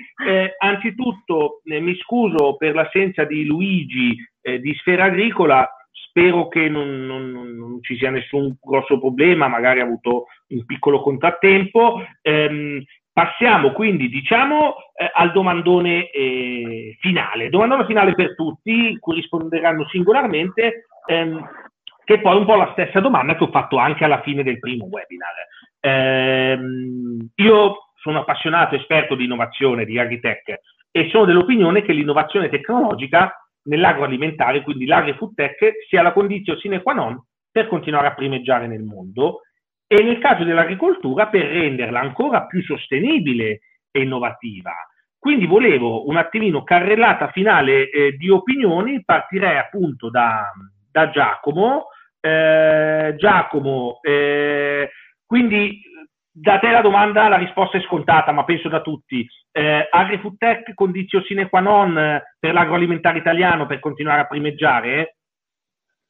anzitutto mi scuso per l'assenza di Luigi di Sfera Agricola, spero che non, non, non, ci sia nessun grosso problema, magari ha avuto un piccolo contrattempo. Ehm, Passiamo quindi, diciamo, eh, al domandone eh, finale. Domandone finale per tutti, cui risponderanno singolarmente, ehm, che è poi un po' la stessa domanda che ho fatto anche alla fine del primo webinar. Ehm, io sono appassionato, esperto di innovazione, di agritech, e sono dell'opinione che l'innovazione tecnologica nell'agroalimentare, quindi l'agri-food tech, sia la condizione sine qua non per continuare a primeggiare nel mondo e nel caso dell'agricoltura per renderla ancora più sostenibile e innovativa. Quindi volevo un attimino carrellata finale eh, di opinioni, partirei appunto da, da Giacomo. Eh, Giacomo, eh, quindi da te la domanda, la risposta è scontata, ma penso da tutti. Eh, AgriFood Tech, condizio sine qua non per l'agroalimentare italiano per continuare a primeggiare?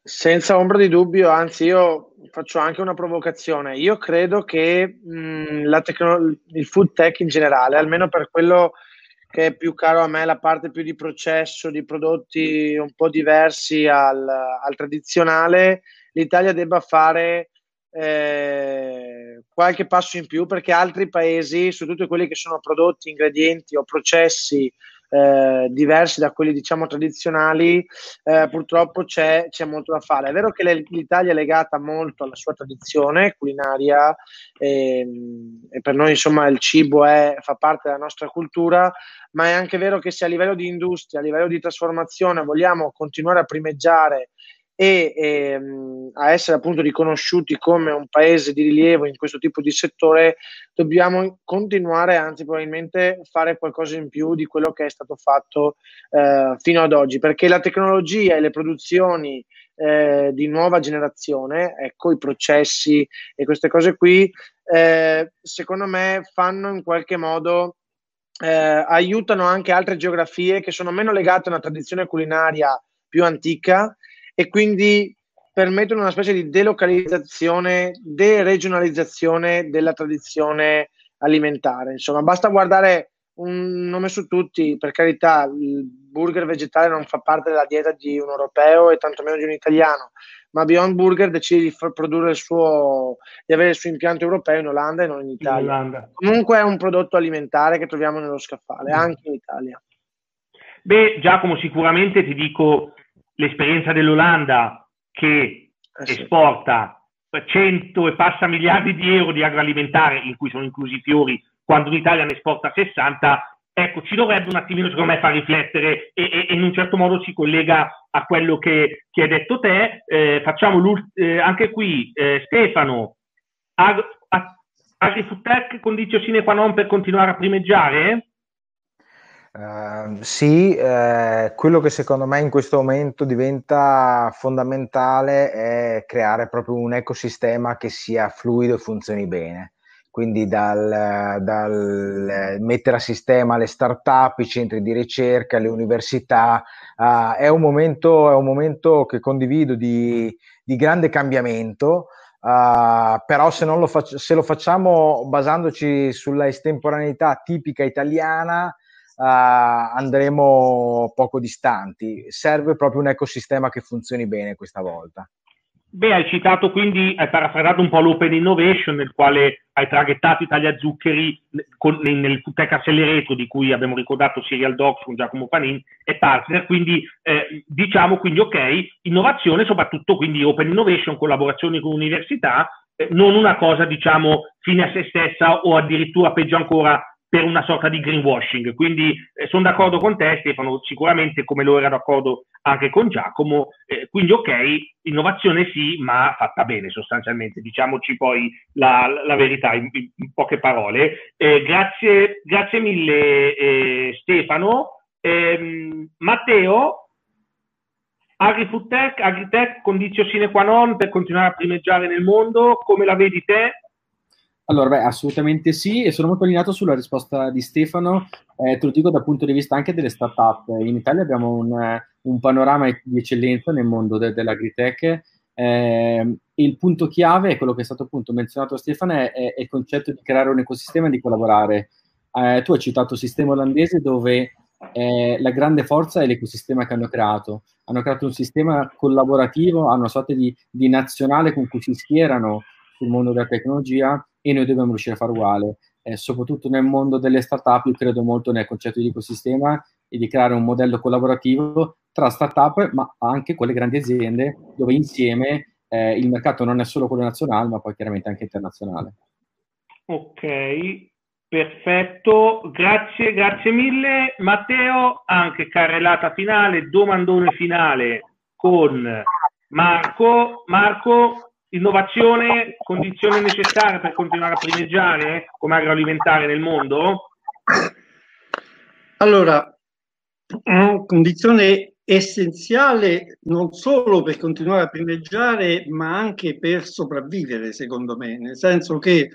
Senza ombra di dubbio, anzi io faccio anche una provocazione. Io credo che mh, tecno- il food tech in generale, almeno per quello che è più caro a me, la parte più di processo, di prodotti un po' diversi al, al tradizionale, l'Italia debba fare eh, qualche passo in più perché altri paesi, soprattutto quelli che sono prodotti, ingredienti o processi eh, diversi da quelli diciamo tradizionali, eh, purtroppo c'è, c'è, molto da fare. È vero che l'Italia è legata molto alla sua tradizione culinaria e, ehm, e per noi insomma il cibo è, fa parte della nostra cultura, ma è anche vero che se a livello di industria, a livello di trasformazione vogliamo continuare a primeggiare e ehm, a essere appunto riconosciuti come un paese di rilievo in questo tipo di settore, dobbiamo continuare, anzi probabilmente fare qualcosa in più di quello che è stato fatto eh, fino ad oggi, perché la tecnologia e le produzioni eh, di nuova generazione, ecco i processi e queste cose qui, eh, secondo me fanno in qualche modo eh, aiutano anche altre geografie che sono meno legate a una tradizione culinaria più antica e quindi permettono una specie di delocalizzazione, deregionalizzazione della tradizione alimentare. Insomma, basta guardare un nome su tutti, per carità, il burger vegetale non fa parte della dieta di un europeo e tantomeno di un italiano, ma Beyond Burger decide di produrre il suo, di avere il suo impianto europeo in Olanda e non in Italia. In Comunque è un prodotto alimentare che troviamo nello scaffale, mm. anche in Italia. Beh, Giacomo, sicuramente ti dico l'esperienza dell'Olanda che eh sì. esporta 100 e passa miliardi di euro di agroalimentare, in cui sono inclusi i fiori, quando l'Italia ne esporta 60, ecco, ci dovrebbe un attimino, secondo me, far riflettere e, e, e, in un certo modo si collega a quello che, che hai detto te. Eh, facciamo eh, anche qui, eh, Stefano, ag- AgriFoodTech condizio sine qua non per continuare a primeggiare? Uh, sì, eh, quello che secondo me in questo momento diventa fondamentale è creare proprio un ecosistema che sia fluido e funzioni bene quindi dal, dal, mettere a sistema le start-up, i centri di ricerca, le università. Uh, è, un momento, è, un momento, che condivido di, di grande cambiamento, uh, però se, lo fac- se, lo facciamo basandoci sulla estemporaneità tipica italiana, andremo poco distanti. Serve proprio un ecosistema che funzioni bene questa volta. Beh, hai citato quindi, hai parafrasato un po' l'Open Innovation nel quale hai traghettato Italia Zuccheri con, nel Foodtech Accelerator di cui abbiamo ricordato Serial Docs con Giacomo Panin e partner, quindi eh, diciamo quindi ok, innovazione soprattutto quindi Open Innovation, collaborazioni con università, eh, non una cosa diciamo fine a se stessa o addirittura peggio ancora per una sorta di greenwashing. Quindi eh, sono d'accordo con te, Stefano, sicuramente come lo era d'accordo anche con Giacomo. Eh, quindi, ok, innovazione sì, ma fatta bene sostanzialmente. Diciamoci poi la, la verità in, in, poche parole. Eh, grazie, grazie mille, eh, Stefano. Ehm, Matteo, AgriFood Tech, AgriTech, condizio sine qua non per continuare a primeggiare nel mondo. Come la vedi te? Allora, beh, assolutamente sì, e sono molto allineato sulla risposta di Stefano, eh, te lo dico dal punto di vista anche delle start-up. In Italia abbiamo un, un panorama di eccellenza nel mondo de- dell'agritech. Eh, il punto chiave, quello che è stato appunto menzionato da Stefano, è, è, il concetto di creare un ecosistema e di collaborare. Eh, tu hai citato il sistema olandese dove eh, la grande forza è l'ecosistema che hanno creato. Hanno creato un sistema collaborativo, hanno una sorta di, di nazionale con cui si schierano sul mondo della tecnologia e noi dobbiamo riuscire a fare uguale. Eh, soprattutto nel mondo delle startup, io credo molto nel concetto di ecosistema e di creare un modello collaborativo tra startup, ma anche quelle grandi aziende dove insieme eh, il mercato non è solo quello nazionale, ma poi chiaramente anche internazionale. Ok, perfetto, grazie, grazie mille. Matteo, anche carrellata finale, domandone finale con Marco. Marco, Innovazione, condizione necessaria per continuare a primeggiare come agroalimentare nel mondo? Allora, condizione essenziale non solo per continuare a primeggiare, ma anche per sopravvivere, secondo me, nel senso che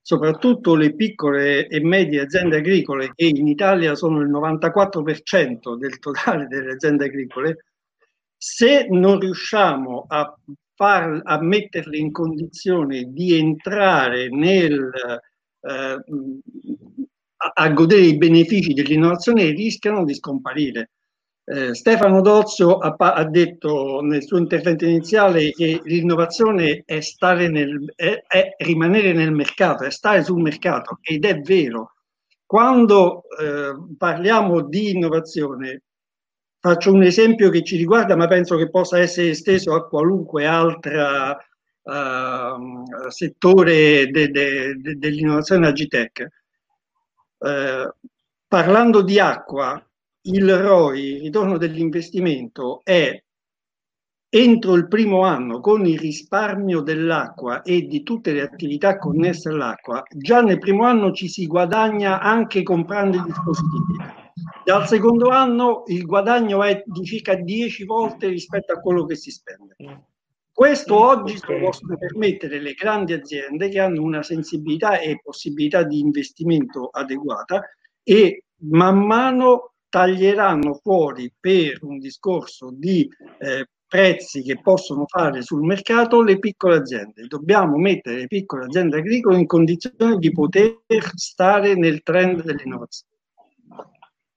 soprattutto le piccole e medie aziende agricole, che in Italia sono il 94% del totale delle aziende agricole, se non riusciamo a far, a metterle in condizione di entrare nel, eh, a, godere i benefici dell'innovazione rischiano di scomparire. Eh, Stefano Dozio ha, ha, detto nel suo intervento iniziale che l'innovazione è, nel, è, è, rimanere nel mercato, è stare sul mercato ed è vero. Quando eh, parliamo di innovazione Faccio un esempio che ci riguarda, ma penso che possa essere esteso a qualunque altro uh, settore de, de, de, dell'innovazione Agitech. Uh, parlando di acqua, il ROI, il ritorno dell'investimento, è entro il primo anno con il risparmio dell'acqua e di tutte le attività connesse all'acqua, già nel primo anno ci si guadagna anche comprando i dispositivi dal secondo anno il guadagno è di circa 10 volte rispetto a quello che si spende. Questo oggi se lo possono permettere le grandi aziende che hanno una sensibilità e possibilità di investimento adeguata e man mano taglieranno fuori per un discorso di eh, prezzi che possono fare sul mercato le piccole aziende. Dobbiamo mettere le piccole aziende agricole in condizione di poter stare nel trend dell'innovazione.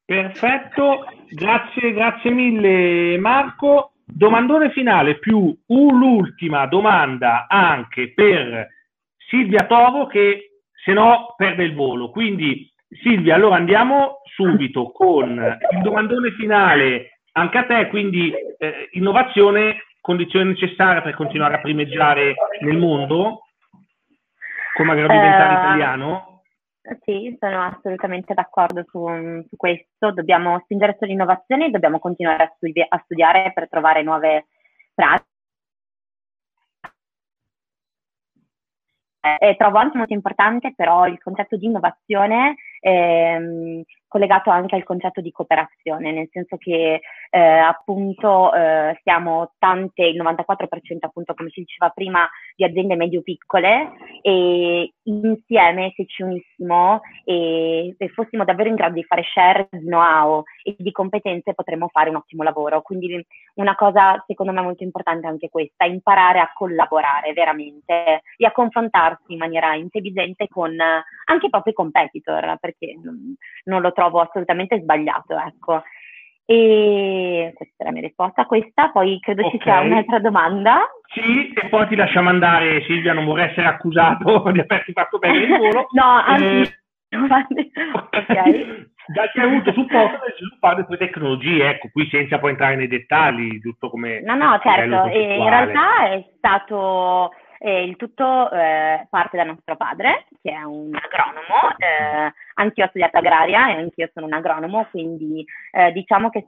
Perfetto, grazie, grazie mille Marco. Domandone finale più l'ultima domanda anche per Silvia Tovo che se no perde il volo. Quindi Silvia, allora andiamo subito con il domandone finale anche a te, quindi eh, innovazione condizione necessaria per continuare a primeggiare nel mondo come agroalimentare uh, italiano? Sì, sono assolutamente d'accordo su, su, questo. Dobbiamo spingere sull'innovazione e dobbiamo continuare a, studi- a studiare per trovare nuove pratiche Eh, trovo anche molto importante però il concetto di innovazione ehm, collegato anche al concetto di cooperazione, nel senso che eh, appunto eh, siamo tante, il 94% appunto come si diceva prima, di aziende medio-piccole e insieme se ci unissimo e se fossimo davvero in grado di fare share di know-how e di competenze potremmo fare un ottimo lavoro. Quindi una cosa secondo me molto importante è anche questa, imparare a collaborare veramente e a confrontarsi in maniera intelligente con anche i propri competitor, perché non, non lo trovo assolutamente sbagliato, ecco. E questa è la mia risposta a questa, poi credo okay. ci sia un'altra domanda. Sì, e poi ti lasciamo andare Silvia, non vorrei essere accusato di averti fatto bene il volo. no, anzi, eh, ok. Già che hai avuto supporto per sviluppare le tue tecnologie, ecco, qui senza poi entrare nei dettagli, giusto come... No, no, certo, in realtà è stato e il tutto eh, parte da nostro padre, che è un agronomo, eh, anch'io ho studiato agraria e anch'io sono un agronomo, quindi eh, diciamo che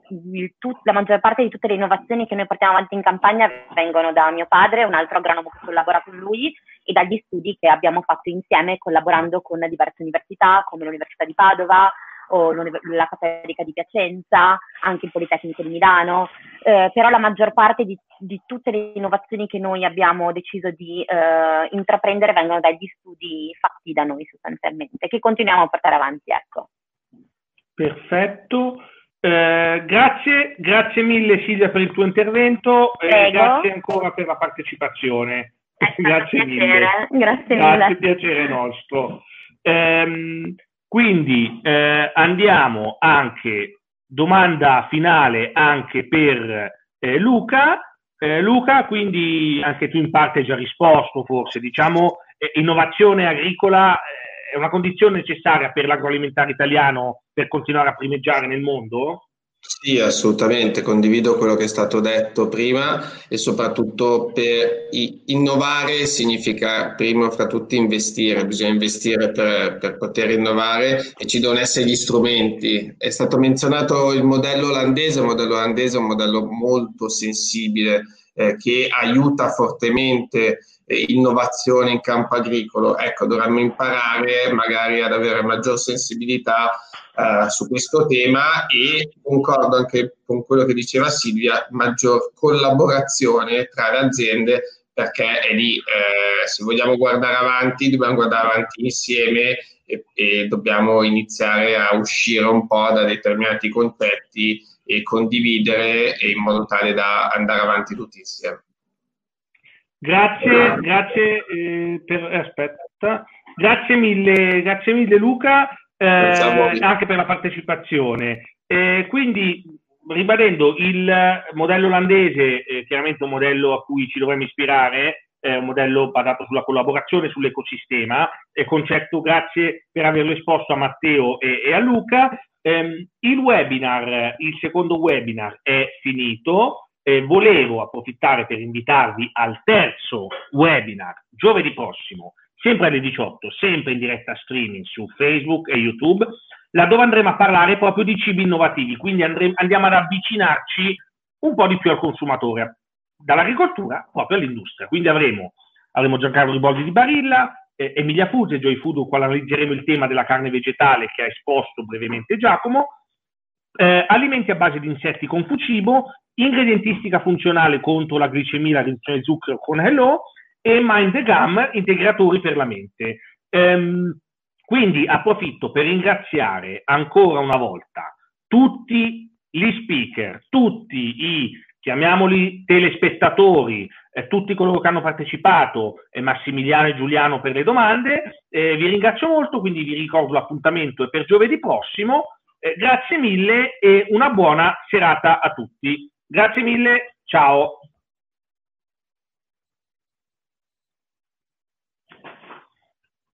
tut- la maggior parte di tutte le innovazioni che noi portiamo avanti in campagna vengono da mio padre, un altro agronomo che collabora con lui, e dagli studi che abbiamo fatto insieme collaborando con diverse università, come l'Università di Padova, o la Cattolica di Piacenza, anche il Politecnico di Milano, eh, però la maggior parte di, di, tutte le innovazioni che noi abbiamo deciso di eh, intraprendere vengono dagli studi fatti da noi sostanzialmente, che continuiamo a portare avanti. Ecco. Perfetto. Eh, grazie, grazie mille Silvia per il tuo intervento e grazie ancora per la partecipazione. grazie mille. Grazie mille. Grazie, piacere nostro. Um, quindi eh, andiamo anche, domanda finale anche per eh, Luca. Eh, Luca, quindi anche tu in parte hai già risposto forse, diciamo eh, innovazione agricola eh, è una condizione necessaria per l'agroalimentare italiano per continuare a primeggiare nel mondo? Sì, assolutamente, condivido quello che è stato detto prima e soprattutto per innovare significa prima fra tutti investire, bisogna investire per, per, poter innovare e ci devono essere gli strumenti. È stato menzionato il modello olandese, il modello olandese è un modello molto sensibile eh, che aiuta fortemente eh, innovazione in campo agricolo. Ecco, dovremmo imparare magari ad avere maggior sensibilità eh, su questo tema e concordo anche con quello che diceva Silvia, maggior collaborazione tra le aziende perché è lì, eh, se vogliamo guardare avanti, dobbiamo guardare avanti insieme e, e, dobbiamo iniziare a uscire un po' da determinati concetti e condividere in modo tale da andare avanti tutti insieme. Grazie, grazie eh, per, aspetta, grazie mille, grazie mille Luca eh, anche per la partecipazione. Eh, quindi, ribadendo, il modello olandese è chiaramente un modello a cui ci dovremmo ispirare, è un modello basato sulla collaborazione, sull'ecosistema, è concetto, grazie per averlo esposto a Matteo e, e a Luca. Eh, il webinar, il secondo webinar è finito. Eh, volevo approfittare per invitarvi al terzo webinar giovedì prossimo sempre alle 18, sempre in diretta streaming su Facebook e YouTube, laddove andremo a parlare proprio di cibi innovativi, quindi andremo, andiamo ad avvicinarci un po' di più al consumatore, dall'agricoltura proprio all'industria. Quindi avremo, avremo Giancarlo Riboldi di Barilla, eh, Emilia Fuse e Joy Food, quale analizzeremo il tema della carne vegetale che ha esposto brevemente Giacomo, eh, alimenti a base di insetti con Fucibo, ingredientistica funzionale contro la glicemia, la riduzione di zucchero con Hello, e Mind the Gum, integratori per la mente. Ehm, quindi approfitto per ringraziare ancora una volta tutti gli speaker, tutti i, chiamiamoli telespettatori, eh, tutti coloro che hanno partecipato, eh, Massimiliano e Giuliano per le domande. Eh, vi ringrazio molto, quindi vi ricordo l'appuntamento per giovedì prossimo. Eh, grazie mille e una buona serata a tutti. Grazie mille, ciao.